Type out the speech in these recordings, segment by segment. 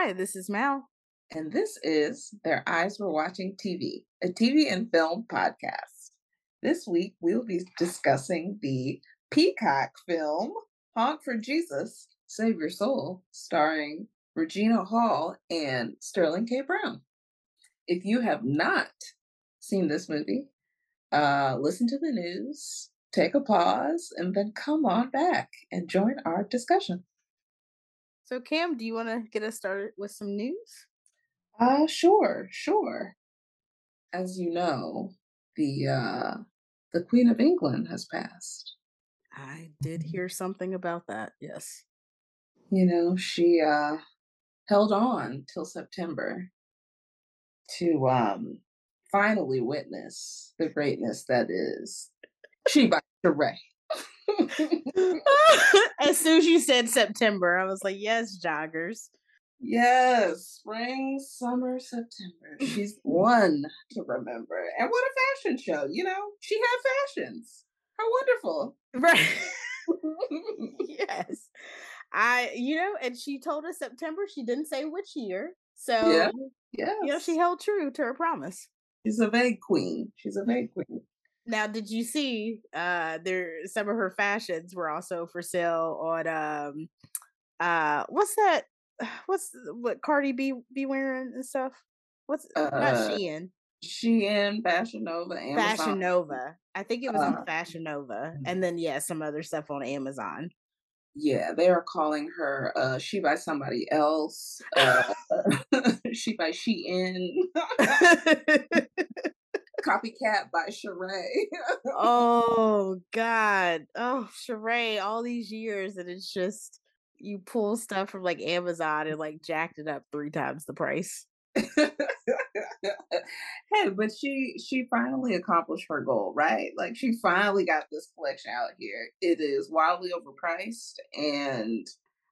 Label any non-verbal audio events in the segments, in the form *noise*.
Hi, this is Mal. And this is Their Eyes Were Watching TV, a TV and film podcast. This week we'll be discussing the Peacock film Honk for Jesus, Save Your Soul, starring Regina Hall and Sterling K. Brown. If you have not seen this movie, uh, listen to the news, take a pause, and then come on back and join our discussion. So, Cam, do you want to get us started with some news? Uh, sure, sure. As you know, the uh, the Queen of England has passed. I did hear something about that. Yes. You know, she uh held on till September to um finally witness the greatness that is She by Sheree. *laughs* as soon as you said September, I was like, yes, joggers. Yes, spring, summer, September. She's one to remember. And what a fashion show, you know? She had fashions. How wonderful. *laughs* Right. yes. I, you know, and she told us September. She didn't say which year. So, yeah. Yes. You know, she held true to her promise. She's a vague queen. She's a vague queen. Now, did you see uh there some of her fashions were also for sale on um uh what's that *sighs* what's what Cardi B be wearing and stuff? What's uh, not Shein. Shein, Fashion Nova, Amazon. Fashion Nova. I think it was uh, on Fashion Nova. Mm. And then yeah, some other stuff on Amazon. Yeah, they are calling her uh she by somebody else. Uh *laughs* *laughs* she by Shein. *laughs* Copycat by Sheree. *laughs* oh God. Oh, Sheree, all these years and it's just you pull stuff from like Amazon and like jacked it up three times the price. *laughs* hey, but she she finally accomplished her goal, right? Like she finally got this collection out here. It is wildly overpriced and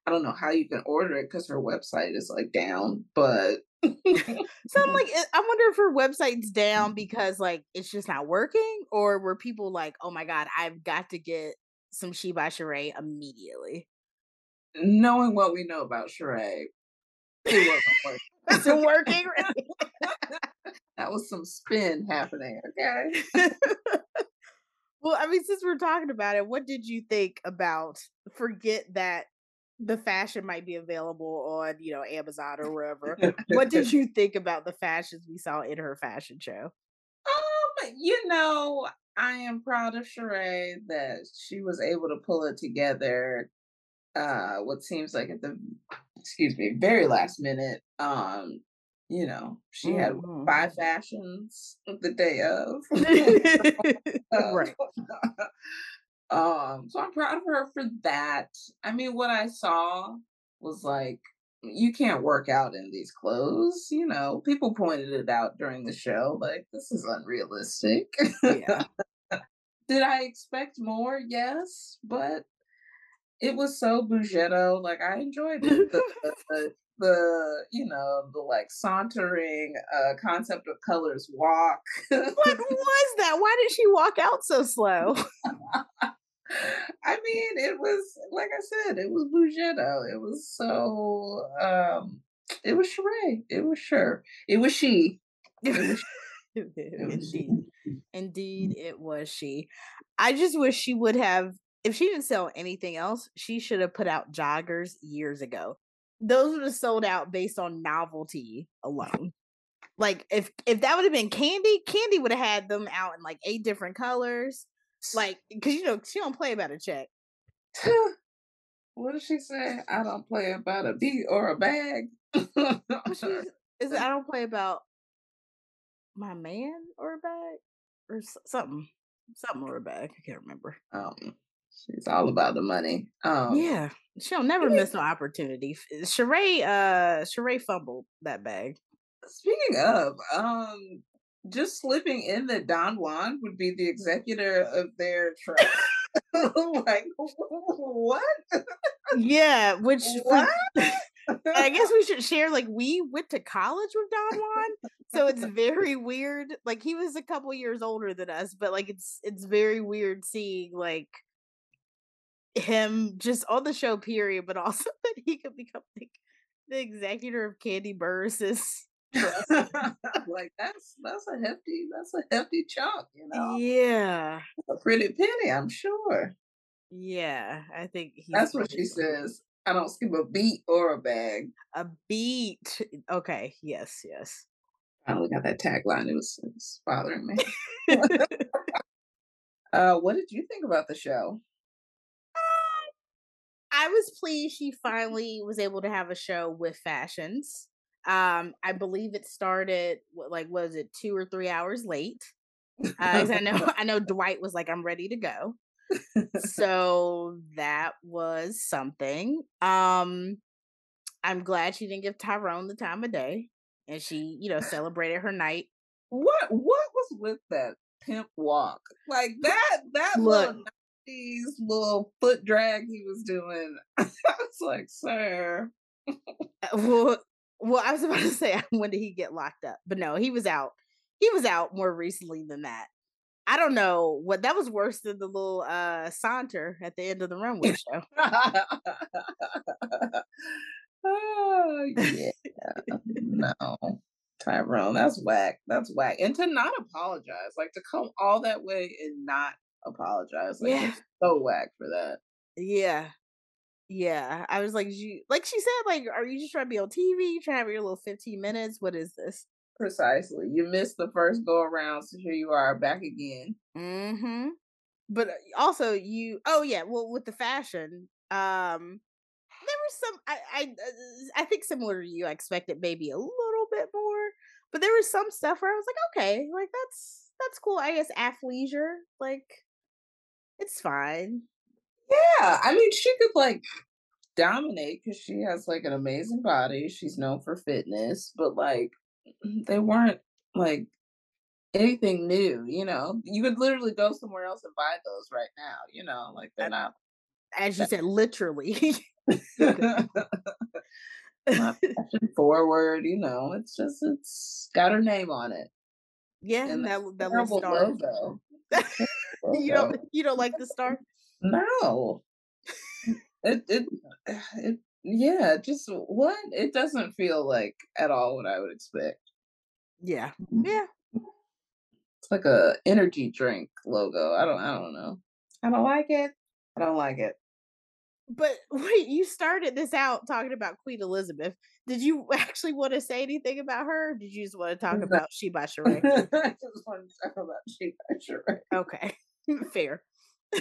I don't know how you can order it because her website is like down, but *laughs* *laughs* so I'm like, eh, I wonder if her website's down because like it's just not working, or were people like, oh my god, I've got to get some She by Sheree immediately. Knowing what we know about Sheree, it wasn't working. *laughs* Isn't working. that was some spin happening. Okay. well, I mean, since we're talking about it, what did you think about? Forget that the fashion might be available on you know Amazon or *laughs* wherever. what did *laughs* you think about the fashions we saw in her fashion show? Um, you know, I am proud of Sheree that she was able to pull it together. Uh, what seems like at the excuse me very last minute. Um, you know, she mm-hmm. had five fashions the day of. *laughs* uh, right. Um, so I'm proud of her for that. I mean, what I saw was like, you can't work out in these clothes. You know, people pointed it out during the show. Like, this is unrealistic. Yeah. *laughs* Did I expect more? Yes, but it was so Bougetto. Like, I enjoyed it. The, the, *laughs* the, the, you know the like sauntering uh concept of colors walk what was that why did she walk out so slow *laughs* I mean, it was like I said, it was Bougetto. It was so um it was Sheree. It was sure. It was she. It was *laughs* Indeed. Indeed, it was she. I just wish she would have if she didn't sell anything else, she should have put out joggers years ago. Those would have sold out based on novelty alone. Like if if that would have been Kandi, Kandi would have had them out in like eight different colors like, because you know she don't play about a check. *laughs* what does she say? I don't play about a beat or a bag. is it, I don't play about my man or a bag or something, something or a bag. I can't remember. Um, she's all about the money. Um, yeah, she'll never miss an opportunity. Sheree, uh, Sheree fumbled that bag. Speaking of, um, just slipping in that Don Juan would be the executor of their *laughs* trust. *laughs* like what? Yeah, which what? I guess we should *laughs* share. Like we went to college with Don Juan, so it's very weird. Like he was a couple years older than us, but like it's it's very weird seeing like him just on the show, period, but also that he could become like the executor of Kandi Burruss's *laughs* like that's that's a hefty that's a hefty chunk, you know. Yeah. A pretty penny, I'm sure. Yeah, I think that's what she says. I don't skip a beat or a bag. A beat. Okay. Yes. Yes. I only got that tagline. It was, it was bothering me. *laughs* *laughs* uh, what did you think about the show? Um, I was pleased she finally was able to have a show with fashions. Um, I believe it started like was it two or three hours late? *laughs* Uh, I know *laughs* I know Dwight was like, "I'm ready to go." *laughs* so that was something. Um, I'm glad she didn't give Tyrone the time of day, and she, you know, celebrated her night. What What was with that pimp walk? Like that that Look, little nineties little foot drag he was doing. I was like, sir. Uh, well, well, I was about to say when did he get locked up? But no, he was out. He was out more recently than that. I don't know what that was worse than the little uh saunter at the end of the runway *laughs* show. oh yeah, no, Tyrone, that's whack. That's whack. And to not apologize, like to come all that way and not apologize, like yeah. so whack for that. Yeah, yeah. I was like, you like she said, like, are you just trying to be on TV? You trying to have your little fifteen minutes? What is this? Precisely. You missed the first go around, so here you are back again. Mm-hmm. But uh, also you oh yeah, well with the fashion, um there was some I I uh, I think similar to you, I expected maybe a little bit more, but there was some stuff where I was like, okay, like that's that's cool. I guess athleisure, like it's fine. Yeah, I mean, she could like dominate because she has like an amazing body. She's known for fitness, but like mm, they weren't like anything new, you know. You could literally go somewhere else and buy those right now, you know, like they're not as you said, literally. *laughs* not forward, you know, it's just it's got her name on it. Yeah, and that that little star. Logo. *laughs* you don't you don't like the star? No. it it it yeah, just what? It doesn't feel like at all what I would expect. Yeah. Mm-hmm. Yeah. It's like a energy drink logo. I don't I don't know. I don't like it. I don't like it. But *laughs* wait, you started this out talking about Queen Elizabeth. Did you *laughs* actually want to say anything about her? did you just *laughs* want to talk about She by Sheree? I just want to talk about She by Sheree. Okay. Fair. *laughs*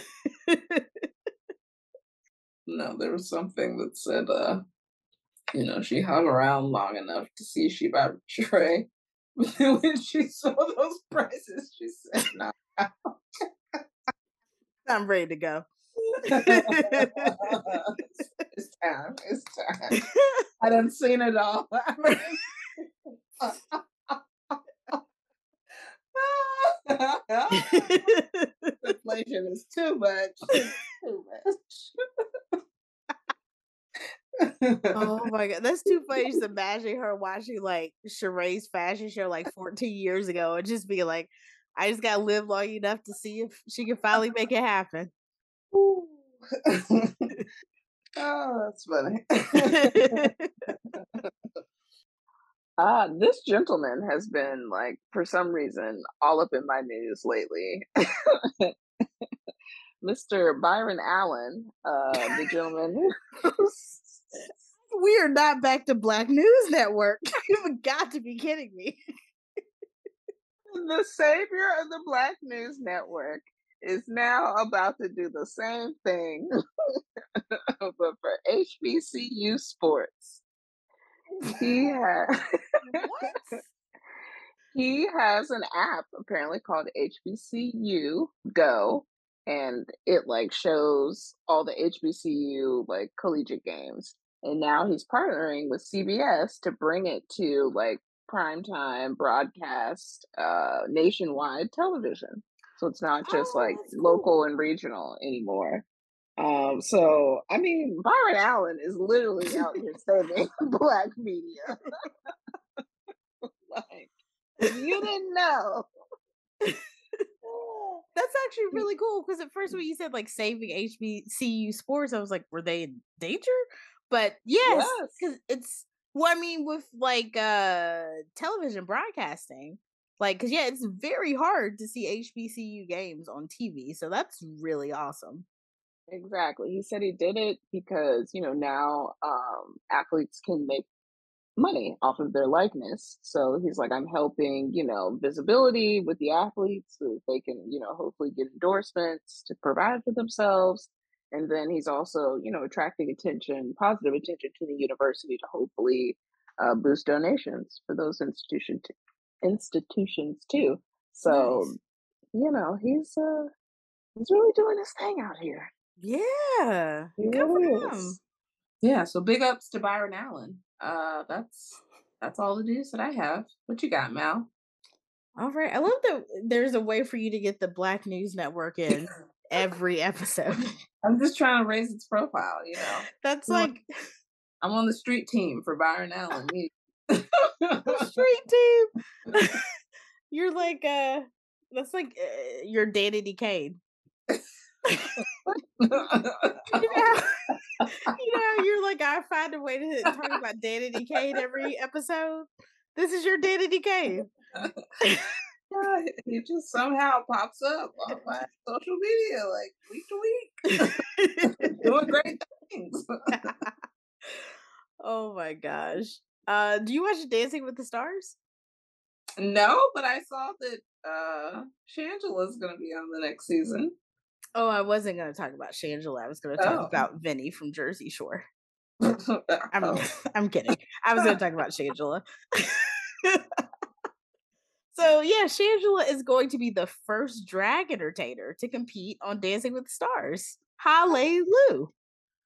no, there was something that said, uh, you know, she hung around long enough to see she. *laughs* But then when she saw those prices, she said, no. *laughs* I'm ready to go. it's, it's time. It's time. I done seen it all. *laughs* *laughs* Inflation is too much. *laughs* Too oh much. oh my god, that's too funny. Just imagining her watching like Sheree's fashion show like 14 years ago and just be like, I just gotta live long enough to see if she can finally make it happen. oh, that's funny. Uh, this gentleman has been like, for some reason, all up in my news lately. *laughs* Mr. Byron Allen, uh, the gentleman. *laughs* we are not back to Black News Network. *laughs* You've got to be kidding me. the savior of the Black News Network is now about to do the same thing, but for HBCU sports. He has what? *laughs* he has an app apparently called HBCU Go, and it like shows all the HBCU like collegiate games. And now he's partnering with CBS to bring it to like primetime broadcast uh nationwide television. So it's not just oh, like cool. local and regional anymore. Um, so I mean, Byron Allen is literally out here *laughs* saving *laughs* black media. *laughs* like, you didn't know. That's actually really cool because at first when you said like saving HBCU sports, I was like, were they in danger? But yes, because yes. it's well, I mean, with like uh television broadcasting, like, because yeah, it's very hard to see HBCU games on TV, so that's really awesome. Exactly. He said he did it because you know now um, athletes can make money off of their likeness. So he's like, I'm helping, you know, visibility with the athletes so that they can, you know, hopefully get endorsements to provide for themselves. And then he's also, you know, attracting attention, positive attention to the university to hopefully uh, boost donations for those institution t- institutions too. So, nice. you know, he's uh he's really doing his thing out here. Yeah, good for him. Yeah, so big ups to Byron Allen. Uh, that's that's all the news that I have. What you got, Mal? All right. I love that there's a way for you to get the Black News Network in every episode. *laughs* I'm just trying to raise its profile, you know. That's like I'm on the street team for Byron Allen. *laughs* street team. *laughs* You're like uh that's like uh, your Danity Kane. You, know, *laughs* you know, you're like, I find a way to talk about Danity Kane every episode. This is your Danity Kane. it just somehow pops up on my social media like week to week. *laughs* Doing great things. *laughs* oh my gosh. Uh do you watch Dancing with the Stars? No, but I saw that uh Shangela's gonna be on the next season. Oh, I wasn't going to talk about Shangela. I was going to talk oh. about Vinny from Jersey Shore. *laughs* I'm oh. *laughs* I'm kidding. I was going to talk about Shangela. *laughs* so yeah, Shangela is going to be the first drag entertainer to compete on Dancing with the Stars. Hallelujah.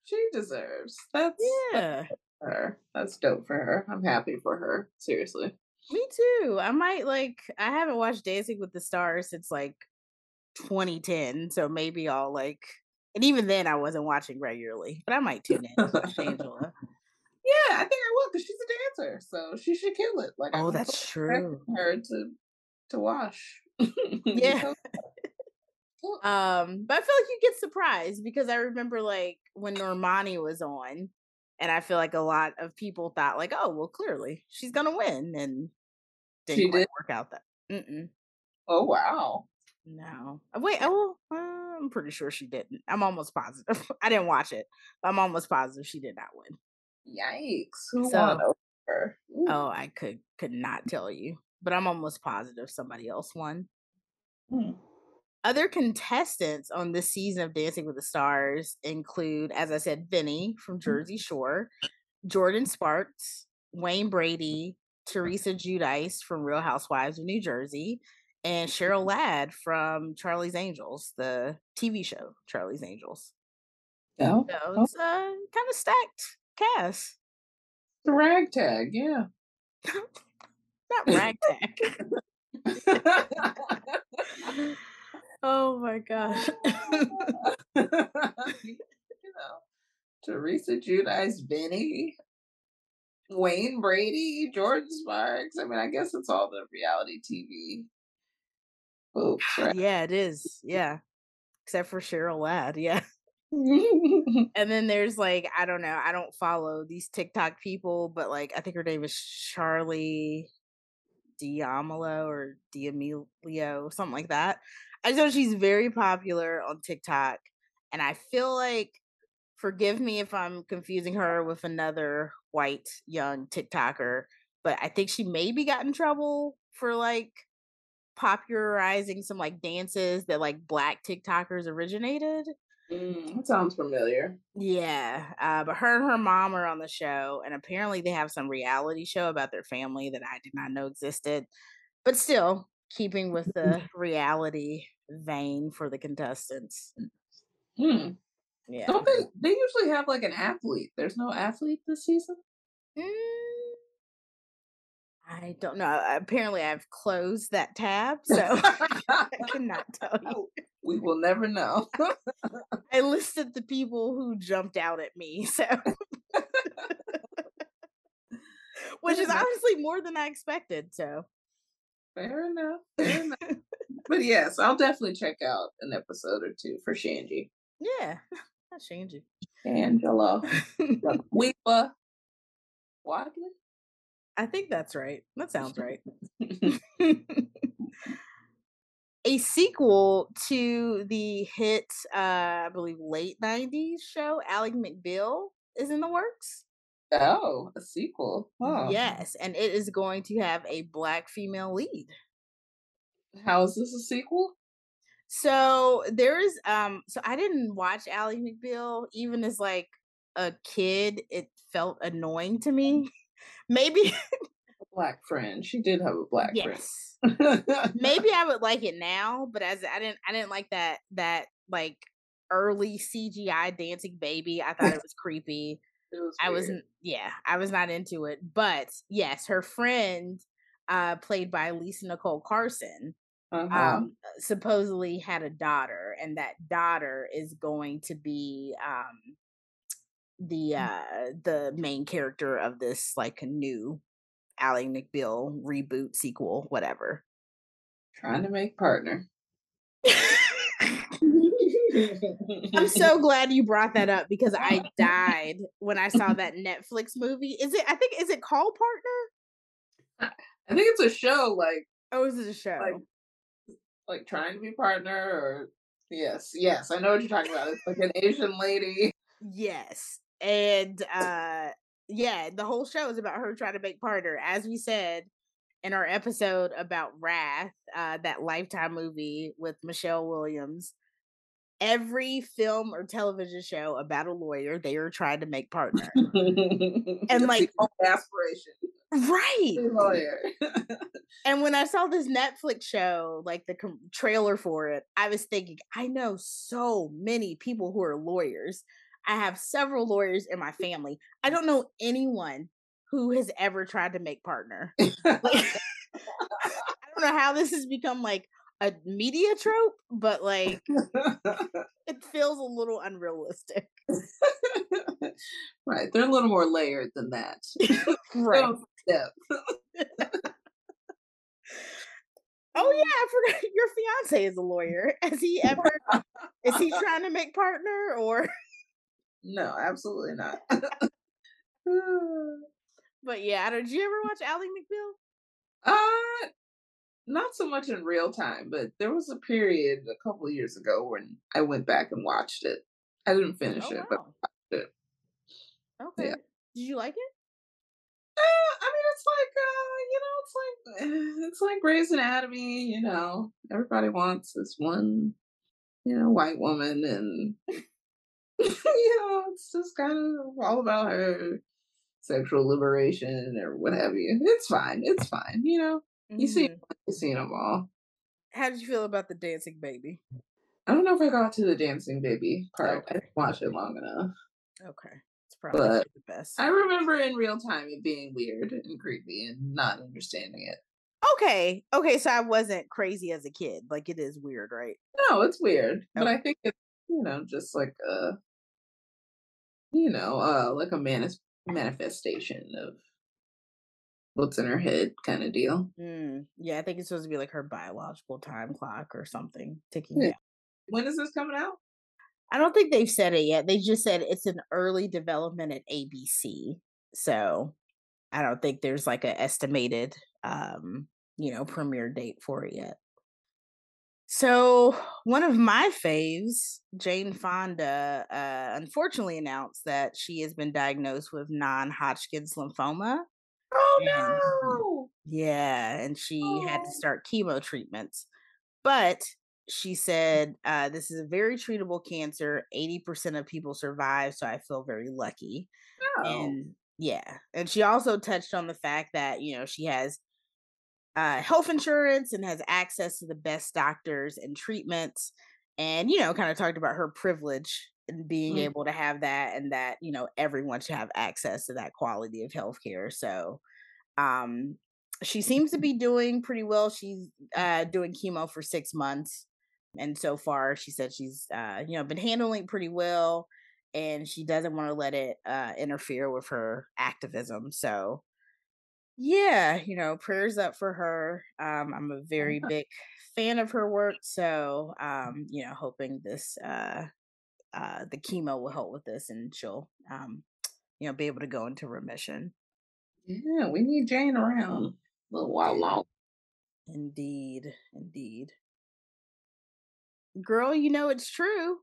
She deserves. That's yeah. That's her. That's dope for her. I'm happy for her. Seriously. Me too. I might like. I haven't watched Dancing with the Stars since like 2010, so maybe I'll like. And even then, I wasn't watching regularly, but I might tune in. Shangela. Yeah, I think I will because she's a dancer, so she should kill it. Like, oh, I'm that's true. Her to to wash. *laughs* yeah. *laughs* um, but I feel like you get surprised because I remember like when Normani was on, and I feel like a lot of people thought like, oh, well, clearly she's gonna win, and didn't she did. work out that. Mm-mm. Oh wow! No. Uh, wait, oh, uh, I'm pretty sure she didn't. I'm almost positive. *laughs* I didn't watch it. I'm almost positive she did not win. Yikes. Who so, won over? Oh, I could could not tell you. But I'm almost positive somebody else won. Hmm. Other contestants on this season of Dancing with the Stars include, as I said, Vinny from mm. Jersey Shore, Jordin Sparks, Wayne Brady, Teresa Giudice from Real Housewives of New Jersey, and Cheryl Ladd from Charlie's Angels, the TV show Charlie's Angels. Oh, so oh. it's a uh, kind of stacked cast. The ragtag, yeah. *laughs* Not ragtag. *laughs* oh my gosh. *laughs* you know, Teresa Giudice, Vinny, Wayne Brady, Jordin Sparks. I mean, I guess it's all the reality TV folks, right? Yeah, it is. Yeah. Except for Cheryl Ladd. Yeah. *laughs* and then there's like, I don't know, I don't follow these TikTok people, but like I think her name is Charli D'Amelio or D'Amelio, something like that. I know she's very popular on TikTok. And I feel like forgive me if I'm confusing her with another white young TikToker, but I think she maybe got in trouble for like popularizing some like dances that like black TikTokers originated. Mm, that sounds familiar. Yeah, uh, but her and her mom are on the show, and apparently they have some reality show about their family that I did not know existed. But still, keeping with the reality vein for the contestants. Hmm. Yeah. Don't they? They usually have like an athlete. There's no athlete this season. Mm, I don't know. Apparently, I've closed that tab, so *laughs* I *laughs* cannot tell you. We will never know. *laughs* I listed the people who jumped out at me, so which is honestly more than I expected. So fair enough. Fair enough. but yes, I'll definitely check out an episode or two for Shanji. Yeah, that's Shanji. Angela. Weepa. Wadley? I think that's right. That sounds *laughs* right. a sequel to the hit, uh, I believe, late 90s show, Ally McBeal, is in the works. Oh, a sequel. Huh. Yes, and it is going to have a black female lead. How is this a sequel? So there is um so I didn't watch Ally McBeal even as like a kid it felt annoying to me. Maybe *laughs* black friend. She did have a black yes. friend. *laughs* Maybe I would like it now, but as I didn't I didn't like that that like early CGI dancing baby. I thought it *laughs* was creepy. It was I wasn't yeah, I was not into it. But yes, her friend uh played by Lisa Nicole Carson uh-huh. um supposedly had a daughter and that daughter is going to be um the mm. uh the main character of this like new Ally McBeal reboot sequel, whatever. Trying to make partner. *laughs* I'm so glad you brought that up because I died *laughs* when I saw that Netflix movie. Is it? I think is it called Partner? I think it's a show. Like oh, is it a show? Like, like trying to be partner, or yes, yes, I know what you're talking about. It's like an Asian lady. Yes, and uh yeah, the whole show is about her trying to make partner. As we said in our episode about Wrath, uh, that Lifetime movie with Michelle Williams, every film or television show about a lawyer, they are trying to make partner. *laughs* and like aspiration. Right. Lawyer. *laughs* and when I saw this Netflix show, like the com- trailer for it, I was thinking, I know so many people who are lawyers. I have several lawyers in my family. I don't know anyone who has ever tried to make partner. *laughs* Like, *laughs* I don't know how this has become like a media trope, but like it feels a little unrealistic. right. They're a little more layered than that. *laughs* right. oh yeah, I forgot your fiance is a lawyer. Has he ever is he trying to make partner or no, absolutely not. *laughs* but yeah, did you ever watch Ally McBeal? Uh not so much in real time, but there was a period a couple years ago when I went back and watched it. I didn't finish oh, it, wow. but I watched it. Okay. Yeah. Did you like it? Uh, I mean, it's like uh, you know, it's like *sighs* it's like Grey's Anatomy. You know, everybody wants this one, you know, white woman, and *laughs* you know, it's just kind of all about her sexual liberation or what have you. It's fine. It's fine. You know, mm-hmm. you see, you seen them all. How did you feel about the dancing baby? I don't know if I got to the dancing baby part. Okay. I didn't watch it long enough. Okay. It's probably but the best. I remember in real time it being weird and creepy and not understanding it. Okay. Okay, so I wasn't crazy as a kid. Like it is weird, right? No, it's weird. Okay. But I think it's you know, just like a you know, uh like a manis- manifestation of what's in her head kind of deal. Mm, yeah, I think it's supposed to be like her biological time clock or something ticking yeah. down. When is this coming out? I don't think they've said it yet. They just said it's an early development at ABC. So I don't think there's like an estimated um, you know, premiere date for it yet. So one of my faves, Jane Fonda, uh, unfortunately announced that she has been diagnosed with non-Hodgkin's lymphoma. Oh no! Yeah, and she oh. had to oh. start chemo treatments. But she said, uh, This is a very treatable cancer. 80% of people survive, so I feel very lucky. Oh. And yeah. And she also touched on the fact that, you know, she has uh, health insurance and has access to the best doctors and treatments. And, you know, kind of talked about her privilege and being mm-hmm. able to have that and that, you know, everyone should have access to that quality of healthcare. So, um, she seems to be doing pretty well. She's uh, doing chemo for six months and so far she said she's uh you know been handling pretty well and she doesn't want to let it uh interfere with her activism so yeah, you know, prayers up for her. Um, I'm a very big fan of her work, so um, you know, hoping this uh uh the chemo will help with this and she'll um you know be able to go into remission. Yeah, we need Jane around a little while long. Indeed, indeed. Girl, you know it's true.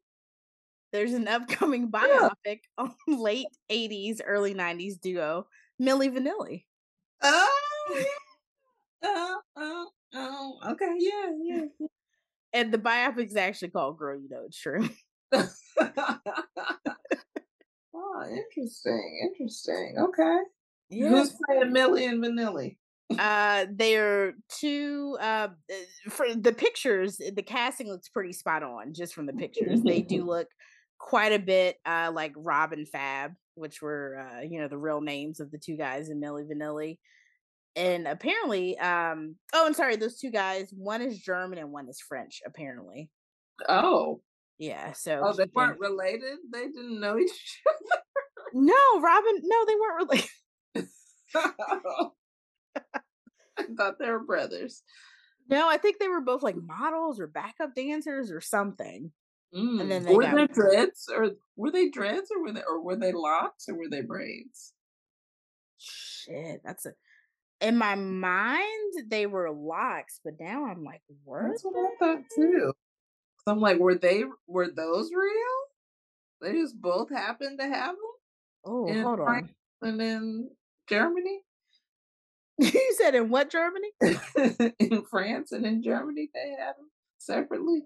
There's an *laughs* upcoming Yeah. biopic on late 80s, early 90s duo Milli Vanilli. Oh. *laughs* Oh, oh, oh. Okay, yeah, yeah. *laughs* And the biopic is actually called Girl, You Know It's True. *laughs* oh, interesting, interesting. Okay. Yeah. Who's playing Milli and Vanilli? Uh they're two uh uh, for the pictures, the casting looks pretty spot on just from the pictures. They do look quite a bit uh like Rob and Fab, which were uh, you know, the real names of the two guys in Milli Vanilli. And apparently, um, oh, I'm sorry, those two guys, one is German and one is French, apparently. Oh, Yeah, so oh, they weren't related. They didn't know each other. No, Robin, no, they weren't other. *laughs* *laughs* I thought they were brothers. No, I think they were both like models or backup dancers or something. And then Mm. Were they dreads, or were they dreads, or were they, or were they locks, or were they braids? shit. That's a in my mind they were locks, but now I'm like, were That's what I thought too. So I'm like, were they were those real? They just both happened to have Oh, them in hold France on. and in Germany, *laughs* you said in what Germany? *laughs* in France and in Germany they had them separately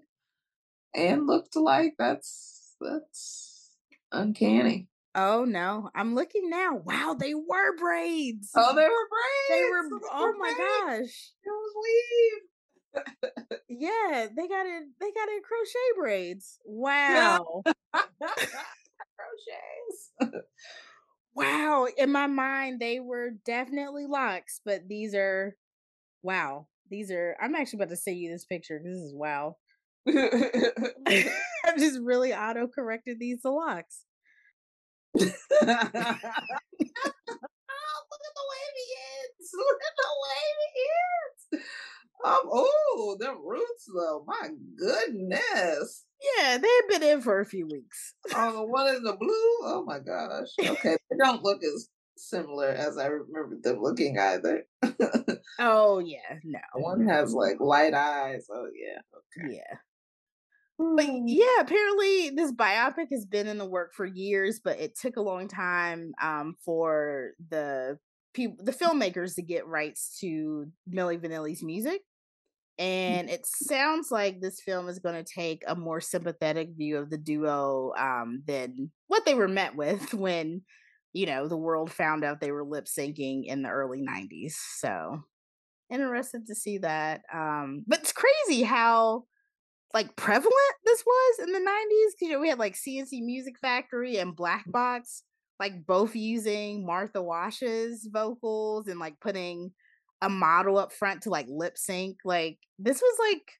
and looked alike. That's that's uncanny. Oh no, I'm looking now. Wow, they were braids. Oh, they were braids. they were. They Oh were my braids. gosh. It was weave. *laughs* Yeah, they got it. They got it crochet braids. Wow. *laughs* Crochets. wow. In my mind, they were definitely locks, but these are wow. These are. I'm actually about to send you this picture. This is wow. *laughs* *laughs* I've just really auto corrected these oh, *laughs* look at the wavy ends. Look at the wavy ends. Um, oh, them roots though. My goodness. Yeah, they've been in for a few weeks. Oh, the one in the blue. Oh my gosh. Okay, they don't look as similar as I remember them looking either. Oh yeah, no, one has like light eyes. Oh yeah. Okay. yeah. But yeah, apparently this biopic has been in the work for years, but it took a long time um, for the people, the filmmakers, to get rights to Milli Vanilli's music. And it sounds like this film is going to take a more sympathetic view of the duo um, than what they were met with *laughs* when, you know, the world found out they were lip syncing in the early 90s. So interested to see that. Um, but it's crazy how like prevalent this was in the 90s because you know we had like C+C Music Factory and Black Box like both using Martha Wash's vocals and like putting a model up front to like lip sync like this was like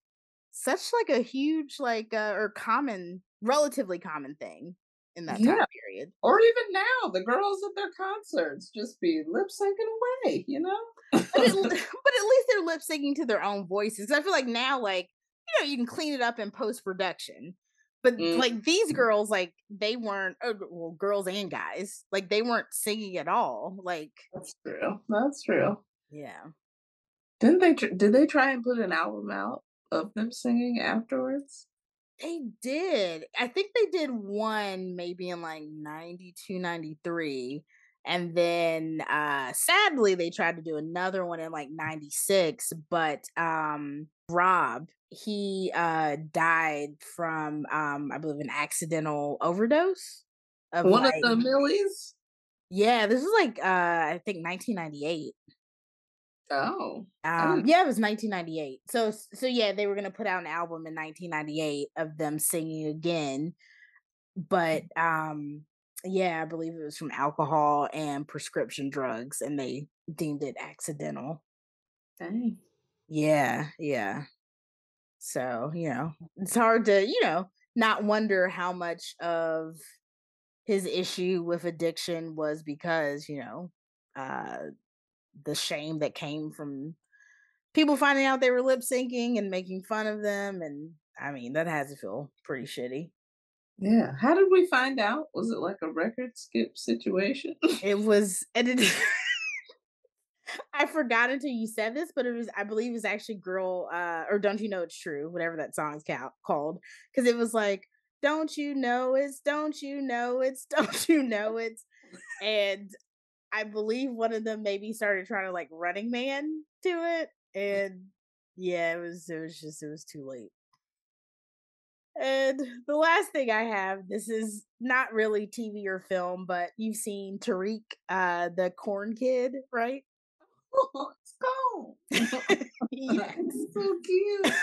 such like a huge like uh, or common relatively common thing in that Yeah. time period Or even now, the girls at their concerts just be lip syncing away, you know? but, at, *laughs* *laughs* but at least they're lip syncing to their own voices I feel like now like you know you can clean it up in post production but Mm. like these girls like they weren't uh, well girls and guys like they weren't singing at all like That's true. That's true. yeah Didn't they? Tr- did they try and put an album out of them singing afterwards? they did i think they did one maybe in like 92 93 and then uh sadly they tried to do another one in like 96 but um rob he uh died from um i believe an accidental overdose of One like, of the Millies. yeah this is like uh i think 1998 Oh, um yeah it was 1998 so so yeah they were gonna put out an album in 1998 of them singing again but um yeah i believe it was from alcohol and prescription drugs and they deemed it accidental dang. yeah yeah so you know it's hard to you know not wonder how much of his issue with addiction was because you know uh the shame that came from people finding out they were lip syncing and making fun of them. And I mean, that has to feel pretty shitty. Yeah. How did we find out? Was it like a record skip situation? It was, it, *laughs* I forgot until you said this, but it was, I believe it was actually Girl, uh, or Don't You Know It's True, whatever that song's ca- called. Cause it was like, Don't you know it's, don't you know it's, *laughs* don't you know it's. And I believe one of them maybe started trying to like running man to it. And yeah, it was, it was just, it was too late. And the last thing I have, this is not really TV or film, but you've seen Tariq, uh, the corn kid, right? Oh, *laughs* it's gone. *laughs* *laughs* yes. So cute.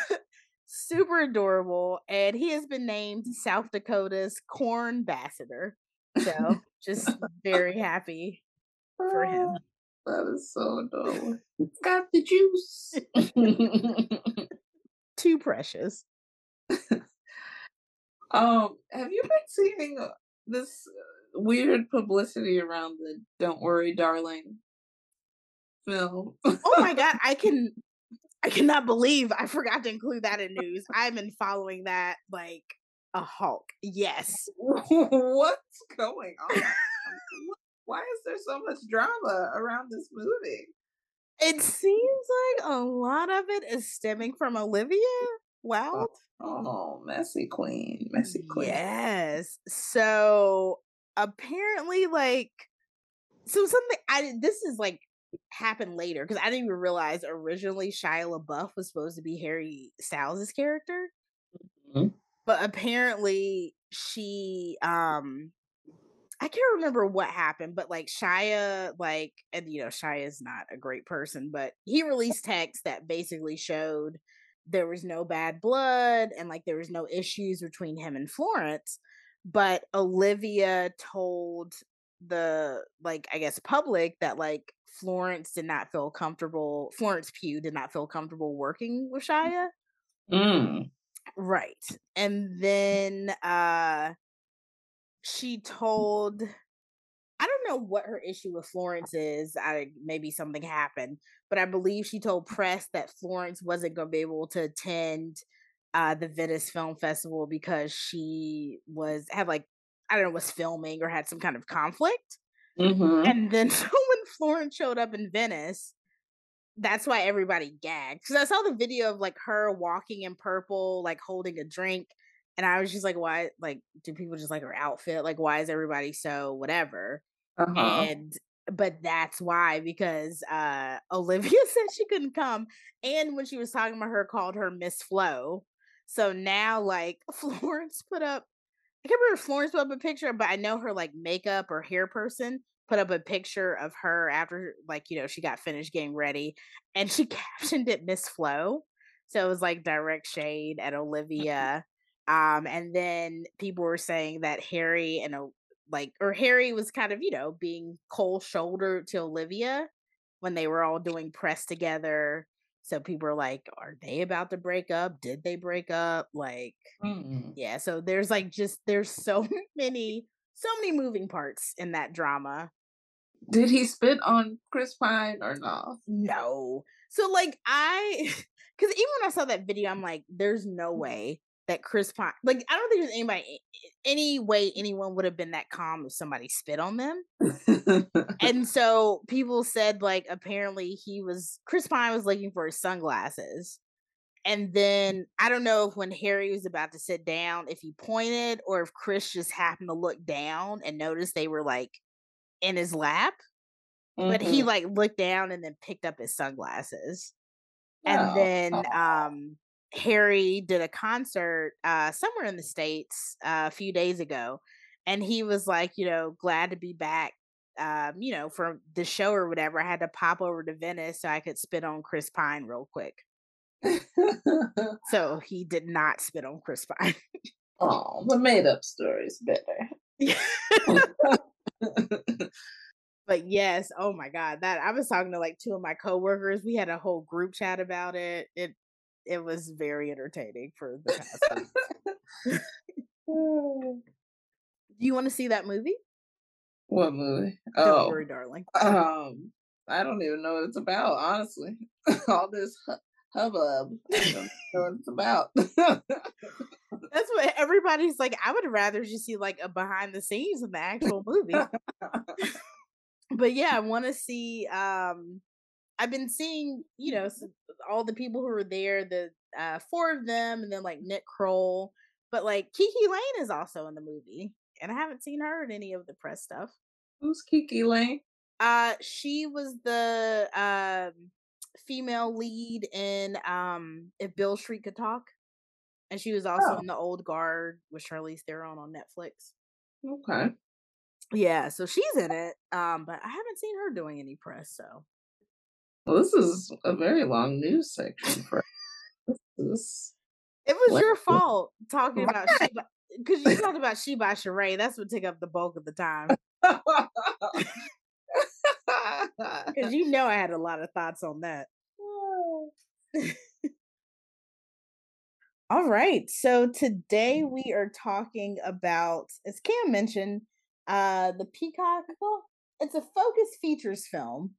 Super adorable. And he has been named South Dakota's corn ambassador. So just very happy for him. Oh, that is so adorable. It's got the juice. Too precious. um, have you been seeing uh, this uh, weird publicity around the "Don't Worry, Darling" film? Oh my god, *laughs* I can I cannot believe I forgot to include that in news. I've been following that like a hawk. Yes. *laughs* What's going on? Why is there so much drama around this movie? It seems like a lot of it is stemming from Olivia oh, Wilde. Oh, messy queen, messy queen. Yes. So apparently, like, so something I this is like happened later because I didn't even realize originally Shia LaBeouf was supposed to be Harry Styles' character, Mhm. but apparently she um I can't remember what happened, but like Shia, like, and you know, Shia is not a great person, but he released text that basically showed there was no bad blood and like there was no issues between him and Florence. But Olivia told the like, I guess, public that like Florence did not feel comfortable, Florence Pugh did not feel comfortable working with Shia. Mm. Right. And then uh she told I don't know what her issue with Florence is. I maybe something happened, but I believe she told press that Florence wasn't going to be able to attend uh the Venice Film Festival because she was had like I don't know was filming or had some kind of conflict. hmm And then *laughs* so Florence showed up in Venice, that's why everybody gagged. Because I saw the video of like her walking in purple, like holding a drink. And I was just like, why? Like, do people just like her outfit? Like, why is everybody so whatever? Uh-huh. And but that's why because uh *laughs* Olivia said she couldn't come, and when she was talking about her, called her Miss Flo. So now, like *laughs* Florence put up, I can't remember Florence put up a picture, but I know her like makeup or hair person put up a picture of her after like you know she got finished getting ready, and she *laughs* captioned it Miss Flo. So it was like direct shade at Olivia. Um, and then people were saying that Harry and like or Harry was kind of, you know, being cold shouldered to Olivia when they were all doing press together. So people were like, are they about to break up? Did they break up? Like, Mm. yeah, so there's like just there's so *laughs* many so many moving parts in that drama. Did he spit on Chris Pine or no? No. So like I *laughs* because even when I saw that video, I'm like, there's no mm. way that Chris Pine like I don't think there's anybody any way anyone would have been that calm if somebody spit on them. *laughs* And so people said like apparently he was Chris Pine was looking for his sunglasses. And then I don't know if when Harry was about to sit down, if he pointed or if Chris just happened to look down and noticed they were like in his lap. But he Mhm. like looked down and then picked up his sunglasses. And Oh, then aw. um Harry did a concert uh somewhere in the States uh, a few days ago. And he was like, you know, glad to be back. Um, you know, from the show or whatever. I had to pop over to Venice so I could spit on Chris Pine real quick. So he did not spit on Chris Pine. oh, the made up story's better. *laughs* *laughs* *laughs* but yes, oh my god, that I was talking to like two of my coworkers. We had a whole group chat about it. It it was very entertaining for the past. *laughs* Do you want to see that movie? what movie? Don't Oh, worry, darling. um, I don't even know what it's about, honestly. *laughs* All this hubbub. I *laughs* don't know what it's about. That's what everybody's like. I would rather just see like a behind the scenes of the actual movie. *laughs* but yeah, I want to see. Um, I've been seeing, you know, all the people who were there, the uh, four of them, and then like Nick Kroll. But like KiKi Layne is also in the movie, and I haven't seen her in any of the press stuff. Who's KiKi Layne? Uh, she was the um female lead in um If Beale Street Could Talk. And she was also oh. in the old guard with Charlize Theron on Netflix. Okay. Yeah, so she's in it. Um, but I haven't seen her doing any press, so well, this is a very long news section for this. It was what? your fault talking about Sheba because you talked about She by Sheree. That's what took up the bulk of the time. *laughs* Because you know I had a lot of thoughts on that. *laughs* All right. So today we are talking about, as Cam mentioned, uh the Peacock. Well, it's a Focus Features film.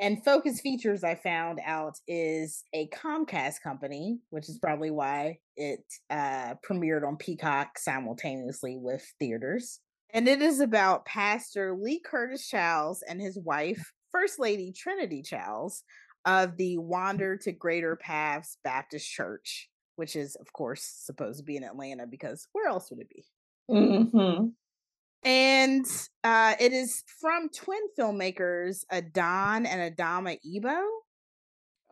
And Focus Features, I found out, is a Comcast company, which is probably why it uh, premiered on Peacock simultaneously with theaters. And it is about Pastor Lee Curtis Childs and his wife, First Lady Trinity Childs, of the Wander to Greater Paths Baptist Church, which is, of course, supposed to be in Atlanta because where else would it be? Mm-hmm. And uh, it is from twin filmmakers Adanne and Adamma Ebo.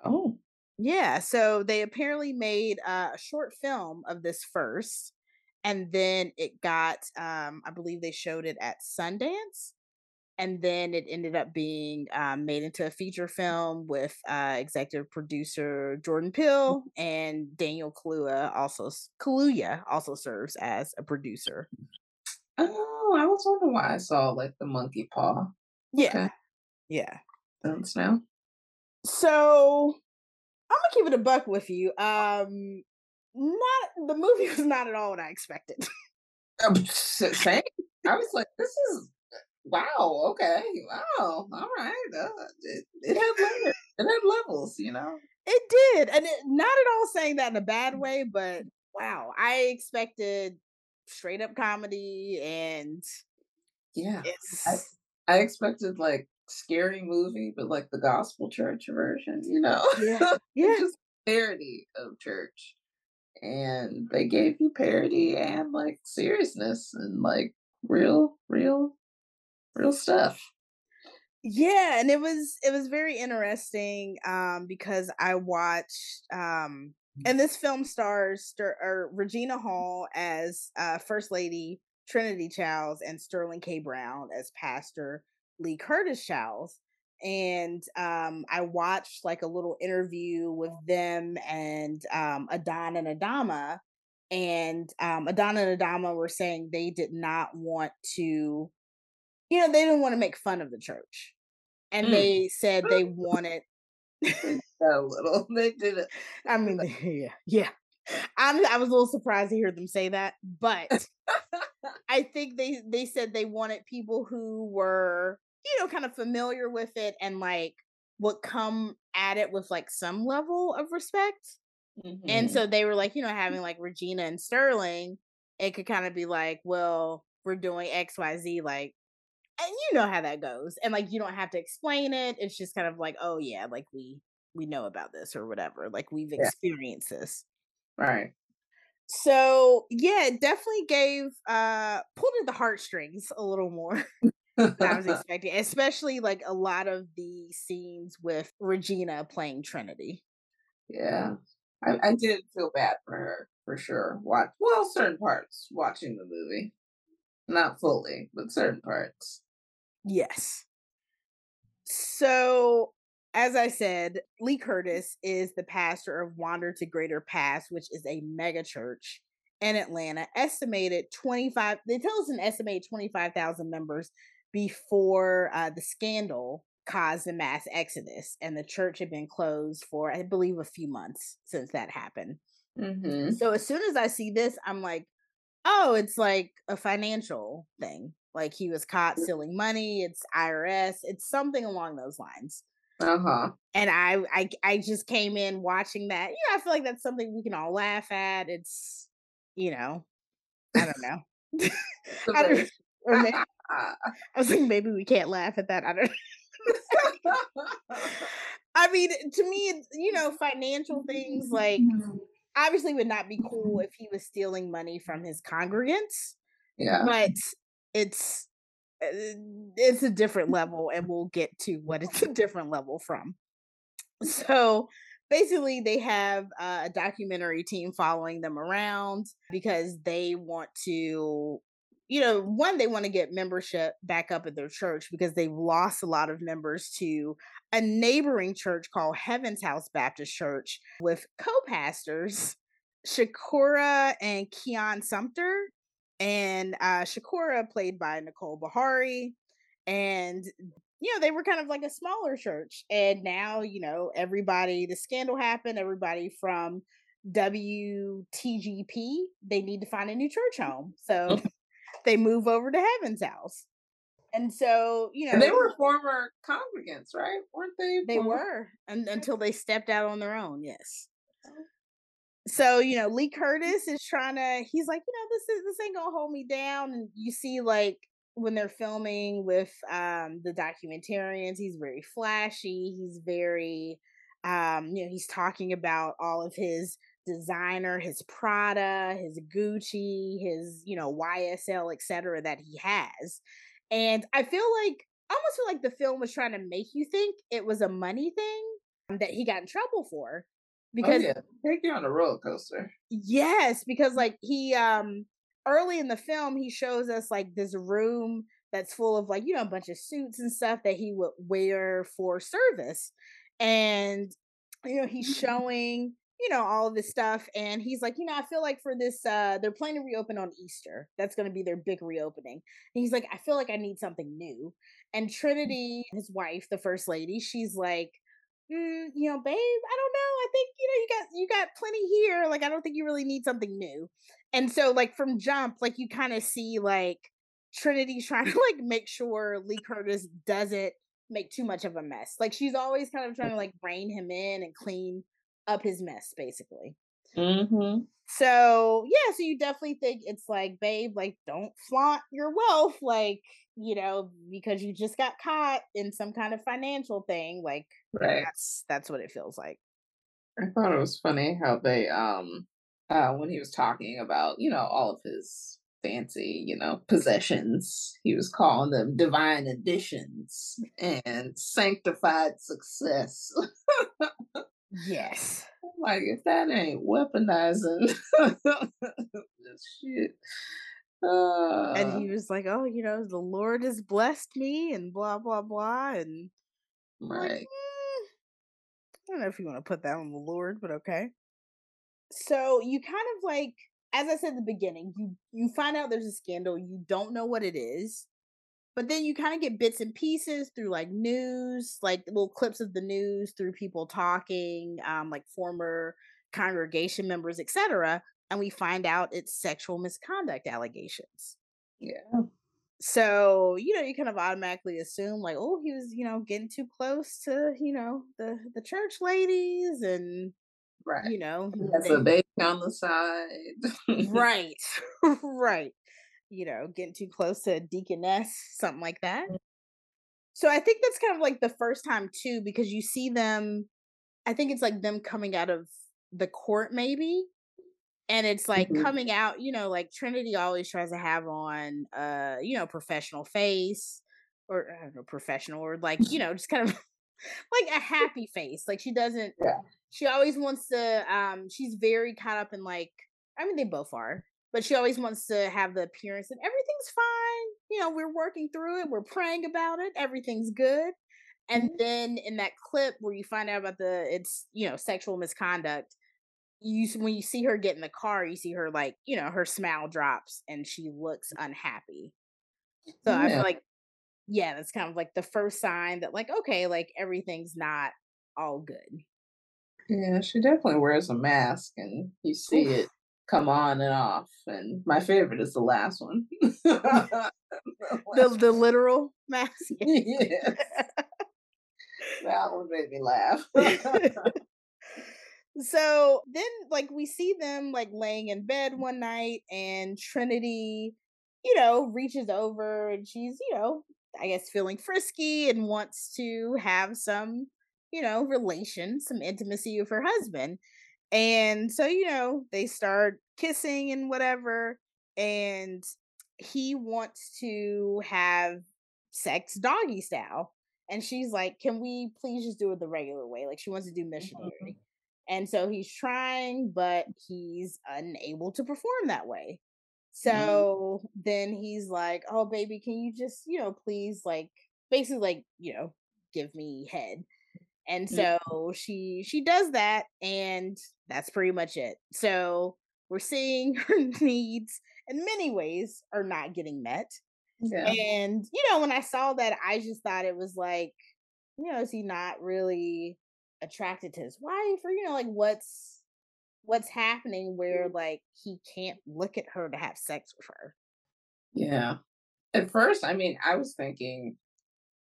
Oh. Yeah. So they apparently made uh, a short film of this first. And then it got, um, I believe they showed it at Sundance and then it ended up being um, made into a feature film with uh, executive producer Jordan Peele and Daniel Kaluuya also Kaluuya also serves as a producer. Oh, I was wondering why I saw like the monkey paw. Yeah, okay. yeah. That's now. So I'm gonna keep it a buck with you. Um, not the movie was not at all what I expected. *laughs* Same. I was like, this is Wow. Okay. Wow. All right. Uh, it, it had layers. It had levels. You know. It did, and it, not at all saying that in a bad way, but wow, I expected straight up comedy and yeah, I, I expected like scary movie, but like the gospel church version. You know. Yeah. *laughs* Yeah. just parody of church, and they gave you parody and like seriousness and like real, real real stuff. Yeah and it was it was very interesting um because i watched um mm. and this film stars or regina hall as uh first lady trinity childs and sterling k. Brown as pastor lee curtis childs and um i watched like a little interview with them and um adanne and adamma and um adanne and adamma were saying they did not want to you know, they didn't want to make fun of the church. And mm. they said they wanted *laughs* *laughs* a little. They did it. I mean, *laughs* yeah, yeah. I'm, I was a little surprised to hear them say that, but I think they they said they wanted people who were, you know, kind of familiar with it and like would come at it with like some level of respect. Mm-hmm. And so they were like, you know, having *laughs* like Regina and Sterling, it could kind of be like, well, we're doing XYZ, like and you know how that goes and like you don't have to explain it it's just kind of like oh yeah like we we know about this or whatever like we've experienced yeah. this right so yeah it definitely gave uh pulled at the heartstrings a little more *laughs* i was *laughs* expecting especially like a lot of the scenes with regina playing trinity yeah I, I did feel bad for her for sure watch well certain parts watching the movie not fully, but certain parts. Yes. So, as I said, Lee Curtis is the pastor of Wander to Greater Paths, which is a mega church in Atlanta. Estimated 25, they tell us an estimated 25,000 members before uh, the scandal caused a mass exodus. And the church had been closed for, I believe, a few months since that happened. Mm-hmm. So, as soon as I see this, I'm like, oh, it's like a financial thing. Like he was caught stealing money. It's IRS. It's something along those lines. Uh huh. And I, I, I just came in watching that. Yeah, I feel like that's something we can all laugh at. It's, you know, I don't know. *laughs* *laughs* I don't, or *laughs* maybe, I was like, maybe we can't laugh at that. I don't. *laughs* *laughs* I mean, to me, you know, financial things like obviously would not be cool if he was stealing money from his congregants. Yeah. But it's uh, it's a different level, and we'll get to what it's a different level from. So basically, they have uh, a documentary team following them around because they want to you know, one, they want to get membership back up at their church because they've lost a lot of members to a neighboring church called Heaven's House Baptist Church with co pastors, Shakura and Keon Sumpter. And uh, Shakura, played by Nicole Beharie. And, you know, they were kind of like a smaller church. And now, you know, everybody, the scandal happened, everybody from WTGP, they need to find a new church home. So *laughs* they move over to Heaven's House. And so, you know, And they were former congregants, right? Weren't they? they former- were and, until they stepped out on their own. Yes. So you know, Lee Curtis is trying to. He's like, you know, this is this ain't gonna hold me down. And you see, like when they're filming with um the documentarians, he's very flashy. He's very, um, you know, he's talking about all of his designer, his Prada, his Gucci, his you know YSL, etc. that he has. And I feel like I almost feel like the film was trying to make you think it was a money thing that he got in trouble for. Because oh, yeah. take you on a roller coaster. yes, because like he um early in the film he shows us like this room that's full of like you know a bunch of suits and stuff that he would wear for service. And you know, he's showing you know all of this stuff and he's like you know i feel like for this uh they're planning to reopen on easter. That's going to be their big reopening. And he's like i feel like i need something new. And trinity his wife the first lady she's like mm, you know babe i don't know. I think you know you got you got plenty here. Like i don't think you really need something new. And so like from jump like you kind of see like trinity's *laughs* trying to like make sure lee curtis doesn't make too much of a mess. Like she's always kind of trying to like rein him in and clean up his mess basically Mm-hmm. so yeah so you definitely think it's like babe like don't flaunt your wealth like you know because you just got caught in some kind of financial thing like Right. that's that's what it feels like I thought it was funny how they um uh when he was talking about, you know, all of his fancy, you know, possessions, he was calling them divine additions and sanctified success. *laughs* yes like if that ain't weaponizing this *laughs* shit. Uh, and he was like oh you know the lord has blessed me and blah blah blah and I'm like, right. "Mm, i don't know if you want to put that on the lord but okay so you kind of like as i said at the beginning you you find out there's a scandal you don't know what it is but then you kind of get bits and pieces through like news like little clips of the news through people talking um like former congregation members etc and we find out it's sexual misconduct allegations Yeah. so you know you kind of automatically assume like oh he was you know getting too close to you know the the church ladies and Right. you know He has they- a baby on the side. *laughs* right *laughs* right you know getting too close to a deaconess something like that so i think that's kind of like the first time too because you see them i think it's like them coming out of the court maybe and it's like Mhm. coming out you know like trinity always tries to have on uh you know professional face or I don't know, professional or like you *laughs* know just kind of *laughs* like a happy face like she doesn't Yeah. she always wants to um she's very caught up in like i mean they both are but she always wants to have the appearance that everything's fine you know we're working through it we're praying about it everything's good. And mm-hmm. then in that clip where you find out about the it's you know sexual misconduct you when you see her get in the car you see her like you know her smile drops and she looks unhappy. So i Yeah. feel like yeah that's kind of like the first sign that like okay like everything's not all good. Yeah, she definitely wears a mask, and you see it come on and off. And my favorite is the last one. the, *laughs* the, the literal mask. *laughs* yes. that one made me laugh. *laughs* so then like we see them like laying in bed one night and Trinity, you know, reaches over and she's, you know, I guess feeling frisky and wants to have some, you know, relation, some intimacy with her husband. And so, you know, they start kissing and whatever. And he wants to have sex doggy style. And she's like, Can we please just do it the regular way? Like, she wants to do missionary. Mm-hmm. And so he's trying, but he's unable to perform that way. Mm-hmm. So mm-hmm. then he's like, Oh, baby, can you just, you know, please, like, basically, like, you know, give me head and so she she does that and that's pretty much it so we're seeing her *laughs* needs in many ways are not getting met yeah. and you know when i saw that i just thought it was like you know is he not really attracted to his wife or you know like what's what's happening where like he can't look at her to have sex with her yeah at first i mean i was thinking